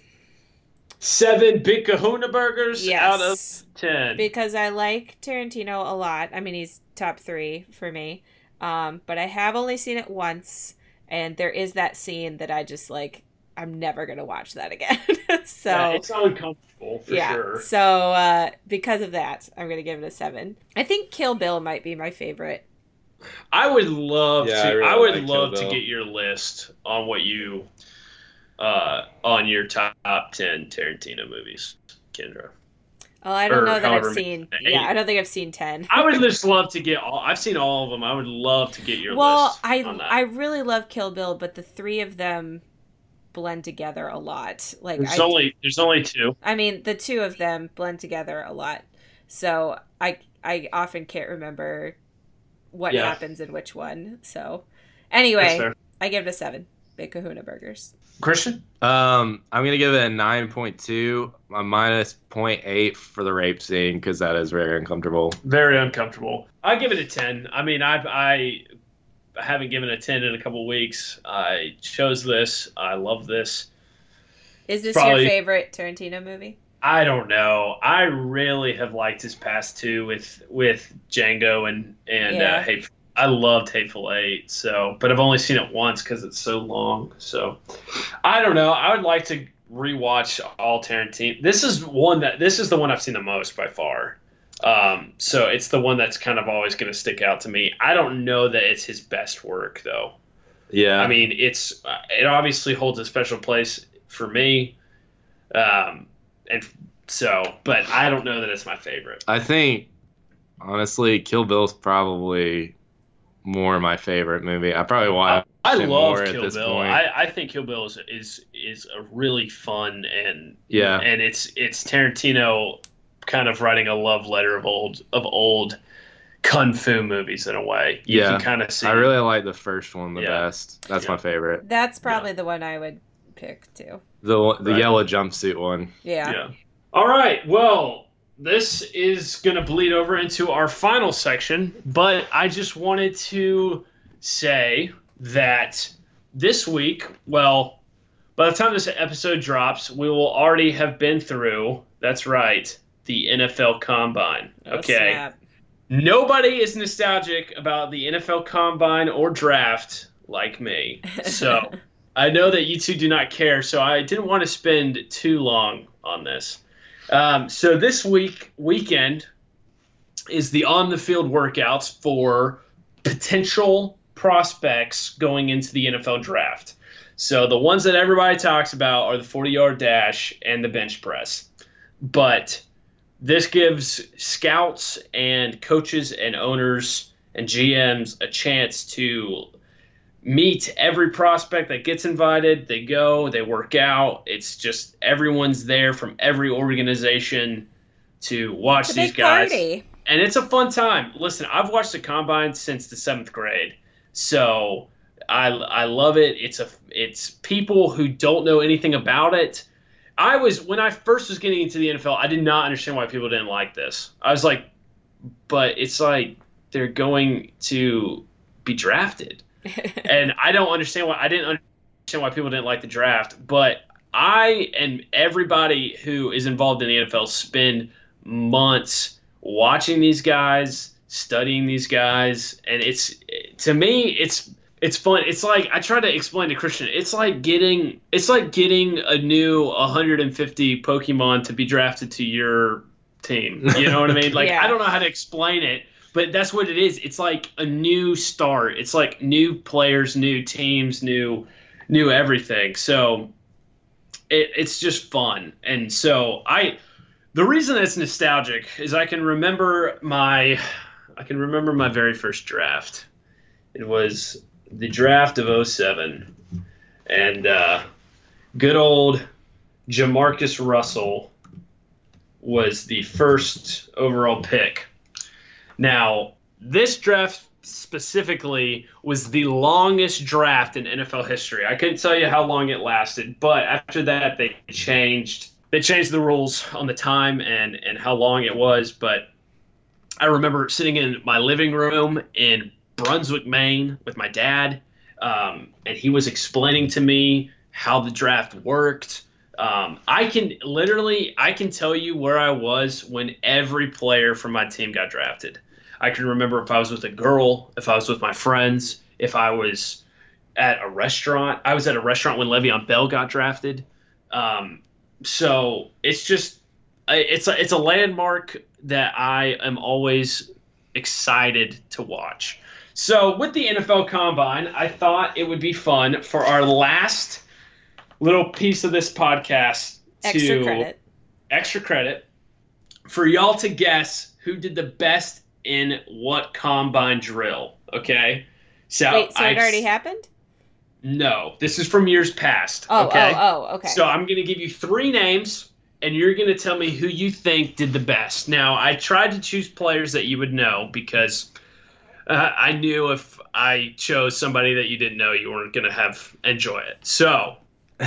A: Seven Big Kahuna burgers
B: Yes.
A: out of ten.
B: because I like Tarantino a lot. I mean, he's top three for me. Um, but I have only seen it once, and there is that scene that I just like. I'm never gonna watch that again. so
A: Yeah, it's uncomfortable for
B: yeah.
A: sure.
B: So uh, because of that, I'm gonna give it a seven. I think Kill Bill might be my favorite.
A: I would love
C: Yeah,
A: to.
C: I
A: I, would
C: like
A: love to get your list on what you, uh, on your top ten Tarantino movies, Kendra.
B: Oh, I don't
A: Or
B: know that I've
A: however many-
B: seen. Yeah, I don't think I've seen ten.
A: I would just love to get all. I've seen all of them. I would love to get your
B: well,
A: list.
B: I. I really love Kill Bill, but the three of them blend together a lot. Like
A: there's
B: I,
A: only there's only two.
B: I mean, the two of them blend together a lot. So I I often can't remember what
A: Yeah.
B: happens in which one. So anyway. I give it a seven. Big Kahuna Burgers.
A: Christian.
C: Um, I'm gonna give it a 9.2, a minus 0.8 for the rape scene because that is very uncomfortable.
A: Very uncomfortable. I give it a ten. I mean, I I haven't given a ten in a couple weeks. I chose this. I love this.
B: Is this
A: Probably-
B: your favorite Tarantino movie?
A: I don't know. I really have liked his past two with with Django and and
B: Yeah.
A: uh, Hateful. I loved Hateful Eight. So, but I've only seen it once because it's so long. So, I don't know. I would like to rewatch all Tarantino. This is one that this is the one I've seen the most by far. Um, so it's the one that's kind of always going to stick out to me. I don't know that it's his best work though.
C: Yeah,
A: I mean, it's uh, it obviously holds a special place for me, um, and so, but I don't know that it's my favorite.
C: I think honestly, Kill Bill's probably more my favorite movie. I probably watch.
A: I
C: it
A: love
C: more at
A: Kill
C: this
A: Bill.
C: point.
A: I, I think Kill Bill is, is is a really fun and
C: Yeah.
A: and it's it's Tarantino kind of writing a love letter of old of old kung fu movies in a way. You
C: Yeah.
A: can kind of see.
C: I really like the first one the
A: Yeah.
C: best. That's
A: Yeah.
C: my favorite.
B: That's probably the one I would pick too.
C: The the
A: Right.
C: yellow jumpsuit one.
B: Yeah.
A: Yeah. All right. Well, this is going to bleed over into our final section, but I just wanted to say that this week, well, by the time this episode drops, we will already have been through, that's right, the NFL Combine. Okay. Nobody is nostalgic about the NFL Combine or draft like me. So I know that you two do not care, so I didn't want to spend too long on this. Um, so this week, weekend, is the on the field workouts for potential prospects going into the NFL draft. So the ones that everybody talks about are the 40 yard dash and the bench press. But this gives scouts and coaches and owners and GMs a chance to meet every prospect that gets invited. They go, they work out. It's just everyone's there from every organization to watch these guys.
B: party.
A: And it's a fun time. Listen, I've watched the combine since the seventh grade, so I I love it. It's a it's people who don't know anything about it. I was when I first was getting into the NFL, I did not understand why people didn't like this. I was like, but it's like they're going to be drafted and I don't understand why I didn't understand why people didn't like the draft, but I and everybody who is involved in the NFL spend months watching these guys, studying these guys, and it's to me it's it's fun. It's like I try to explain to Christian. It's like getting it's like getting a new 150 Pokemon to be drafted to your team. You know what I mean? Like
B: Yeah.
A: I don't know how to explain it, but that's what it is. It's like a new start. It's like new players, new teams, new new everything. So it, it's just fun. And so I the reason it's nostalgic is I can remember my I can remember my very first draft. It was the draft of 07. And uh, good old Jamarcus Russell was the first overall pick. Now, this draft specifically was the longest draft in NFL history. I couldn't tell you how long it lasted, but after that they changed they changed the rules on the time and and how long it was, but I remember sitting in my living room in Brunswick, Maine with my dad, um, and he was explaining to me how the draft worked. Um, I can literally, I can tell you where I was when every player from my team got drafted. I can remember if I was with a girl, if I was with my friends, if I was at a restaurant. I was at a restaurant when Le'Veon Bell got drafted. Um, so it's just, it's a, it's a landmark that I am always excited to watch. So with the NFL Combine, I thought it would be fun for our last little piece of this podcast
B: Extra
A: to
B: credit.
A: extra credit for y'all to guess who did the best in what combine drill. Okay, so
B: Wait, so it
A: I've-
B: already happened?
A: No, this is from years past.
B: Oh,
A: okay,
B: oh, oh, okay.
A: so I'm going to give you three names, and you're going to tell me who you think did the best. Now, I tried to choose players that you would know because uh, I knew if I chose somebody that you didn't know, you weren't going to have enjoy it. So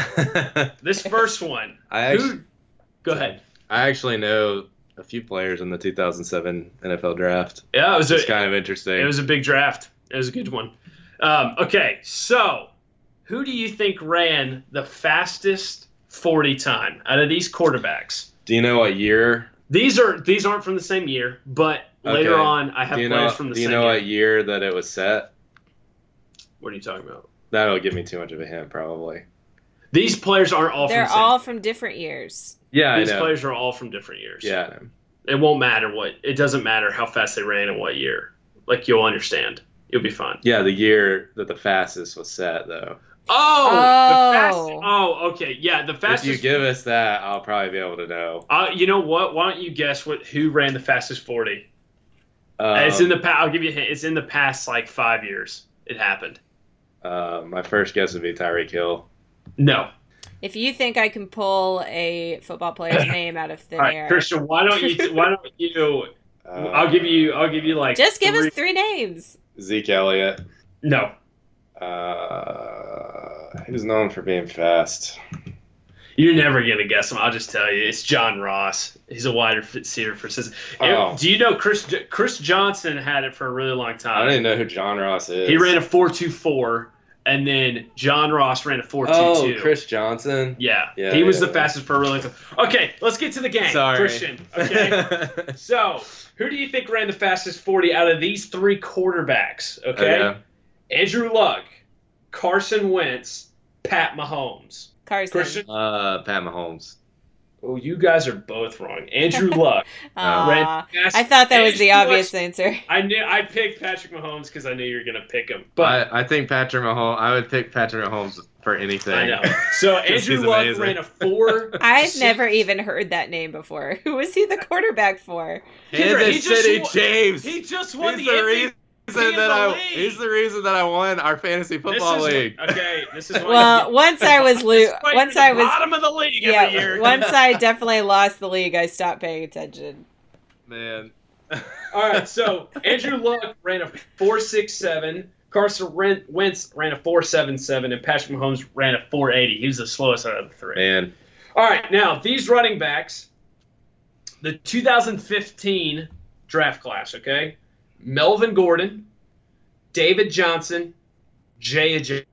A: this first one,
C: I actually,
A: who? Go ahead.
C: I actually know a few players in the 2007 NFL draft.
A: Yeah, it was
C: It's
A: a,
C: kind of interesting.
A: it was a big draft. It was a good one. Um, okay, so who do you think ran the fastest 40 time out of these quarterbacks?
C: Do you know what year?
A: These are these aren't from the same year, but later on I have players
C: know?
A: from the same.
C: Do you know
A: year.
C: what year that it was set?
A: What are you talking about?
C: That'll give me too much of a hint, probably.
A: These players aren't all
B: They're
A: from the same.
B: all from different years.
C: Yeah, I
A: these
C: know.
A: players are all from different years.
C: yeah, I know.
A: It won't matter what. It doesn't matter how fast they ran and what year. Like you'll understand. You'll be fine.
C: yeah. The year that the fastest was set, though.
A: Oh,
B: Oh.
A: the fast, oh, okay, yeah, the fastest.
C: If you give us that, I'll probably be able to know.
A: Uh, you know what? Why don't you guess what who ran the fastest forty?
C: Um,
A: it's in the past. I'll give you a hint. It's in the past like five years. It happened.
C: uh, my first guess would be Tyreek Hill.
A: No.
B: If you think I can pull a football player's name out of thin
A: All right,
B: air,
A: Christian. Why don't you? Why don't you?
C: Uh,
A: I'll give you. I'll give you like.
B: just give
A: three-
B: us three names.
C: Zeke Elliott.
A: No.
C: Uh, he was known for being fast.
A: You're never gonna guess him. I'll just tell you, it's John Ross. He's a wide receiver for Cincinnati.
C: Oh.
A: Do you know Chris Chris Johnson had it for a really long time.
C: I
A: time?
C: don't know who John Ross is.
A: He ran a four two four, and then John Ross ran a four two two.
C: Oh, Chris Johnson.
A: Yeah,
C: Yeah,
A: he was
C: yeah,
A: the
C: yeah.
A: fastest for a really long time. Okay, let's get to the game.
C: Sorry.
A: Christian. Okay. so, who do you think ran the fastest 40 out of these three quarterbacks? Okay.
C: Okay.
A: Andrew Luck, Carson Wentz, Pat Mahomes.
B: Carson.
A: Christian?
C: Uh, Pat Mahomes.
A: Oh, you guys are both wrong. Andrew Luck.
B: Aw.
A: Uh, ran
B: I thought that was the obvious
A: Luck-
B: answer.
A: I knew I picked Patrick Mahomes because I knew you were gonna pick him, but
C: I, I think Patrick Mahomes. I would pick Patrick Mahomes for anything.
A: I know. So Andrew Luck
C: amazing.
A: ran a four.
B: I've
A: six-
B: never even heard that name before. Who was he the quarterback for?
C: Kansas
A: He just
C: City
A: won-
C: Chiefs.
A: He just won
C: he's
A: the,
C: the,
A: MVP.
C: Reason that I.
A: league.
C: He's the reason that I won our fantasy
A: This
C: football
A: is-
C: league.
A: Okay, this is
B: Well, once I was lo-
A: This is why
B: once I was
A: bottom of the league
B: yeah,
A: every year.
B: once I definitely lost the league, I stopped paying attention.
C: Man.
A: All right, so Andrew Luck ran a four six seven. Carson Ren- Wentz ran a four seven seven, and Patrick Mahomes ran a four eighty. He was the slowest out of the three.
C: Man.
A: All right, now these running backs, the 2015 draft class, okay? Melvin Gordon, David Johnson, Jay Ajayi.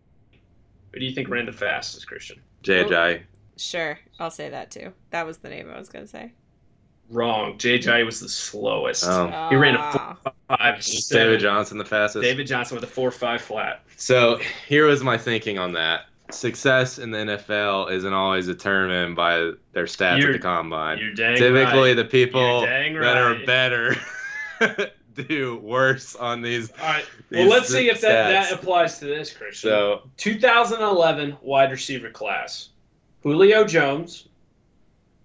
A: Who do you think ran the fastest, Christian?
C: JJ.
B: Sure, I'll say that too. That was the name I was gonna say.
A: Wrong. JJ was the slowest.
C: Oh.
A: He ran a
B: Ah.
A: Five,
C: David. Johnson, the fastest.
A: David Johnson with a four five flat.
C: So here was my thinking on that. Success in the NFL isn't always determined by their stats
A: You're-
C: at the combine.
A: You're dang
C: Typically,
A: right.
C: the people
A: You're dang
C: that are better do worse on these.
A: All right. Well,
C: these
A: let's see if that,
C: stats.
A: that applies to this, Christian.
C: So
A: 2011 wide receiver class: Julio Jones,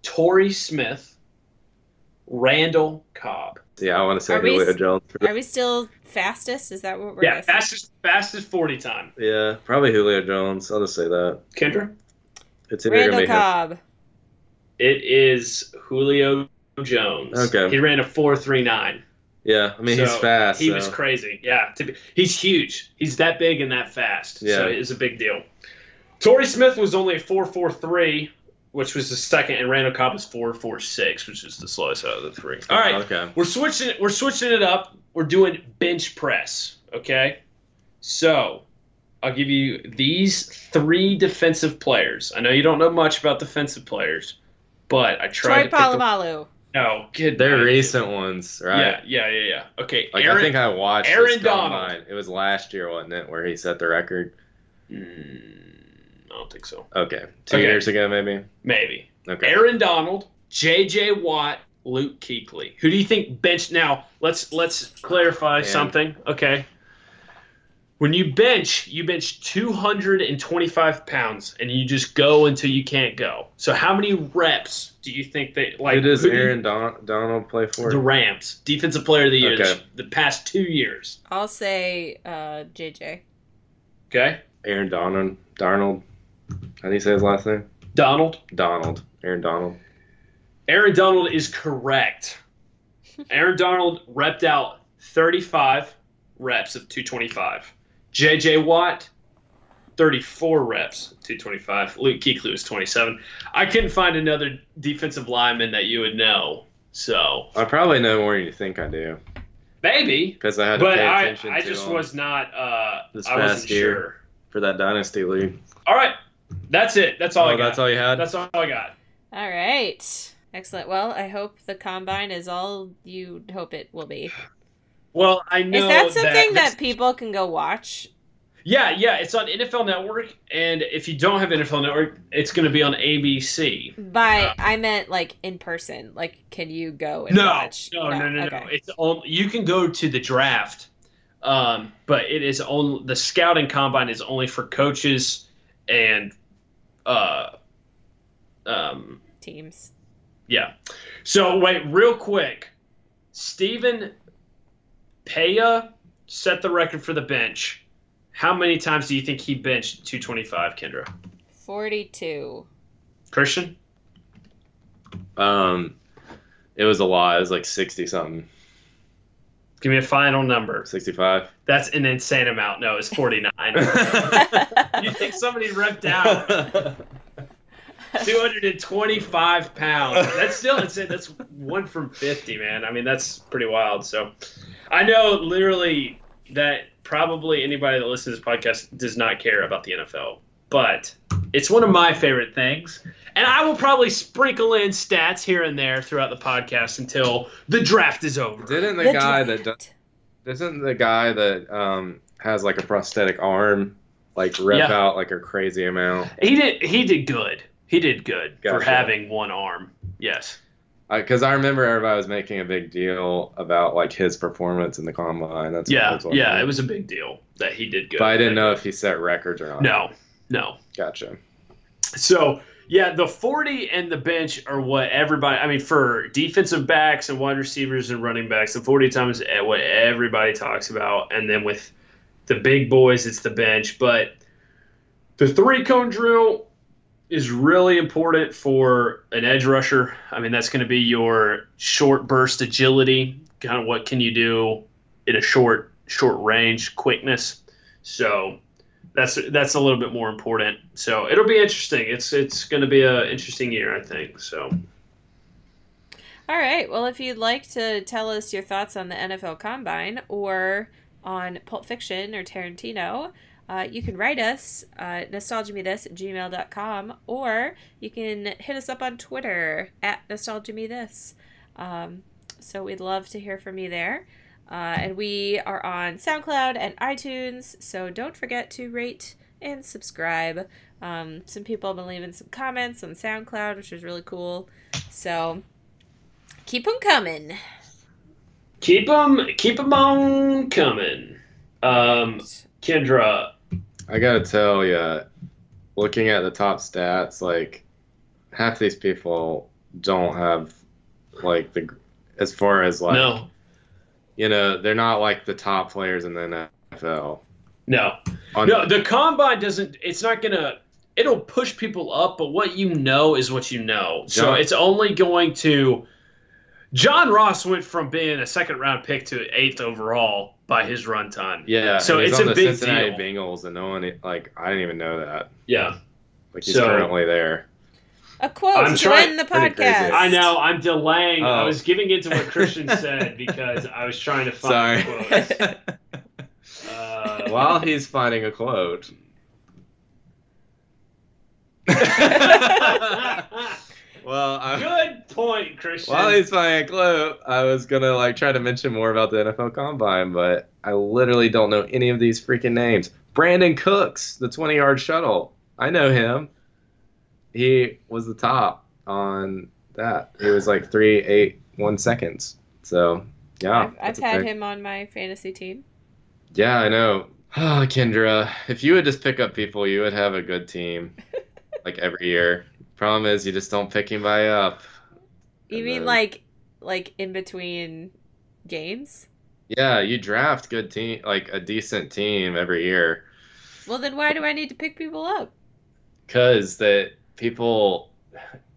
A: Torrey Smith, Randall Cobb.
C: yeah, I want to say
B: Are
C: Julio
B: s-
C: Jones.
B: Are we still fastest? Is that what we're
A: Yeah,
B: guessing?
A: fastest fastest 40 time.
C: Yeah, probably Julio Jones. I'll just say that.
A: Kendra,
C: It's either gonna
B: Randall
C: be him.
B: Cobb.
A: it is Julio Jones.
C: Okay.
A: He ran a 4.39.
C: Yeah, I mean he's fast.
A: He
C: so-
A: was crazy. Yeah, to be, he's huge. He's that big and that fast.
C: Yeah.
A: So it's a big deal. Torrey Smith was only a 4.43, which was the second, and Randall Cobb was 4.46, which is the slowest out of the three. All right.
C: Okay.
A: We're switching. We're switching it up. We're doing bench press. Okay. So, I'll give you these three defensive players. I know you don't know much about defensive players, but I tried
B: Troy
A: to pick the-
B: Polamalu.
A: No, good.
C: They're recent ones, right?
A: Yeah, yeah, yeah, yeah. Okay,
C: Like
A: Aaron.
C: I think I watched
A: Aaron Donald.
C: It was last year, wasn't it, where he set the record?
A: Mm, I don't think so.
C: Okay, two
A: Okay.
C: years ago maybe.
A: Maybe
C: Okay.
A: Aaron Donald, J.J. Watt, Luke Kuechly. Who do you think bench? Now let's let's clarify
C: Man.
A: something. Okay. When you bench, you bench 225 pounds, and you just go until you can't go. So how many reps do you think that like
C: Who does
A: who do you-
C: Aaron Don- Donald play for?
A: the Rams defensive player of the year
C: Okay.
A: the past two years?
B: I'll say uh, JJ.
A: Okay,
C: Aaron Donald. Darnold. How do you say his last name?
A: Donald.
C: Donald. Aaron Donald.
A: Aaron Donald is correct. Aaron Donald repped out 35 reps of 225. J.J. Watt, 34 reps, 225. Luke Kuechly was 27. I couldn't find another defensive lineman that you would know. So
C: I probably know more than you think I do
A: maybe,
C: because I had to
A: but
C: pay
A: I,
C: attention
A: I
C: to
A: just was not. Uh,
C: This
A: I wasn't
C: past year.
A: sure.
C: for that dynasty league.
A: All right, that's it. That's all
C: oh,
A: I got.
C: that's all you had.
A: That's all I got.
B: All right. Excellent. Well, I hope the combine is all you hope it will be.
A: Well, I know
B: Is that something
A: this-
B: that people can go watch?
A: Yeah, yeah, it's on NFL Network, and if you don't have NFL Network, it's going to be on ABC.
B: By I meant like in person. Like, can you go and
A: No,
B: watch?
A: no, no, no,
B: okay.
A: no. It's on. You can go to the draft, um, but it is on the scouting combine is only for coaches and, uh, um,
B: Teams.
A: yeah. So wait, real quick, Stephen Paea set the record for the bench. How many times do you think he benched 225, Kendra?
B: Forty-two.
A: Christian?
C: Um, it was a lot. It was like sixty something,
A: Give me a final number.
C: sixty-five.
A: That's an insane amount. No, it's 49. you think somebody repped out 225 pounds? That's still insane. That's one from 50, man. I mean, that's pretty wild. So I know literally that probably anybody that listens to this podcast does not care about the NFL, but it's one of my favorite things. And I will probably sprinkle in stats here and there throughout the podcast until the draft is over.
C: Didn't the,
B: The
C: guy that
B: draft.
C: does, isn't the guy that um has like a prosthetic arm like rep
A: Yeah.
C: out like a crazy amount?
A: He did. He did good. He did good for having one arm. Yes.
C: Because I remember everybody was making a big deal about like his performance in the combine. That's what I
A: Yeah.
C: was.
A: Yeah. It was a big deal that he did good.
C: But I didn't know if he set records or not.
A: No. No.
C: Gotcha.
A: So yeah, the forty and the bench are what everybody. I mean, for defensive backs and wide receivers and running backs, the forty times what everybody talks about, and then with the big boys, it's the bench. But the three cone drill is really important for an edge rusher. I mean, that's going to be your short burst agility. Kind of what can you do in a short short range quickness. So that's that's a little bit more important. So it'll be interesting. It's it's going to be an interesting year, I think. So
B: All right. Well, if you'd like to tell us your thoughts on the NFL Combine or on Pulp Fiction or Tarantino, uh, you can write us at nostalgiamethis at gmail.com or you can hit us up on Twitter at nostalgiamethis. Um, so we'd love to hear from you there. Uh, and we are on SoundCloud and iTunes, so don't forget to rate and subscribe. Um, some people have been leaving some comments on SoundCloud, which is really cool. So keep them coming.
A: keep them keep them on coming. Um, Kendra,
C: I gotta tell you, looking at the top stats, like half these people don't have like the as far as like
A: no,
C: you know they're not like the top players in the NFL.
A: no,
C: On,
A: no. The combine doesn't. It's not gonna. It'll push people up, but what you know is what you know. So
C: John-
A: it's only going to. John Ross went from being a second round pick to eighth overall by his run time.
C: yeah,
A: So
C: he's
A: it's
C: on
A: a
C: the
A: big
C: Cincinnati
A: deal.
C: Bengals, and no one like I didn't even know that.
A: Yeah.
C: Like he's
A: So-
C: currently there.
B: A quote
A: I'm
B: to
A: trying-
B: end the podcast.
A: I know. I'm delaying. I
C: Oh.
A: was giving into what Christian said because I was trying to find
C: Sorry.
A: quotes. Uh,
C: While he's finding a quote. well, I,
A: Good point, Christian.
C: while he's finding a quote, I was gonna like try to mention more about the NFL Combine, but I literally don't know any of these freaking names. Brandin Cooks, the 20 yard shuttle. I know him. He was the top on that. He was like three, eight, one seconds. So yeah,
B: I've, I've
C: that's
B: had
C: pick.
B: him on my fantasy team.
C: Yeah, I know. Oh, Kendra, if you would just pick up people, you would have a good team, like every year. Problem is, you just don't pick anybody up.
B: You
C: And
B: mean
C: then-
B: like like in between games?
C: Yeah, you draft good team, like a decent team every year,
B: Well, then why do I need to pick people up?
C: because that people,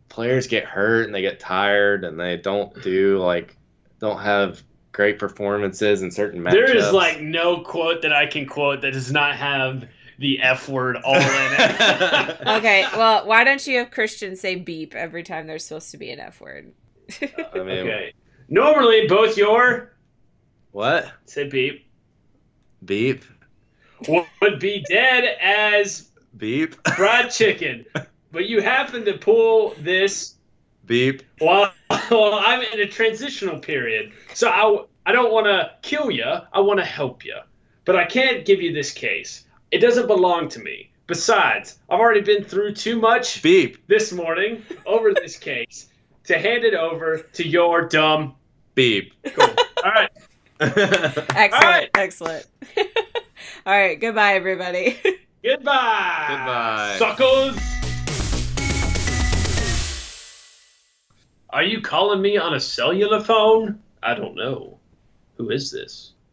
C: players get hurt and they get tired and they don't do like, don't have great performances in certain matchups.
A: there is like no quote that I can quote that does not have the F word all in it.
B: Okay, well, why don't you have Christian say beep every time there's supposed to be an F word?
C: I mean,
A: okay. Normally, both your
C: what?
A: say beep
C: Beep,
A: would be dead as
C: beep,
A: fried chicken, but you happen to pull this
C: beep.
A: while, while I'm in a transitional period. So I, I don't want to kill you. I want to help you. But I can't give you this case. It doesn't belong to me. Besides, I've already been through too much
C: Beep,
A: this morning over this case to hand it over to your dumb.
C: beep. Cool.
A: All right.
B: Excellent,
A: right.
B: excellent. All right, goodbye, everybody.
A: Goodbye.
C: Goodbye.
A: Suckers. Are you calling me on a cellular phone? I don't know. Who is this?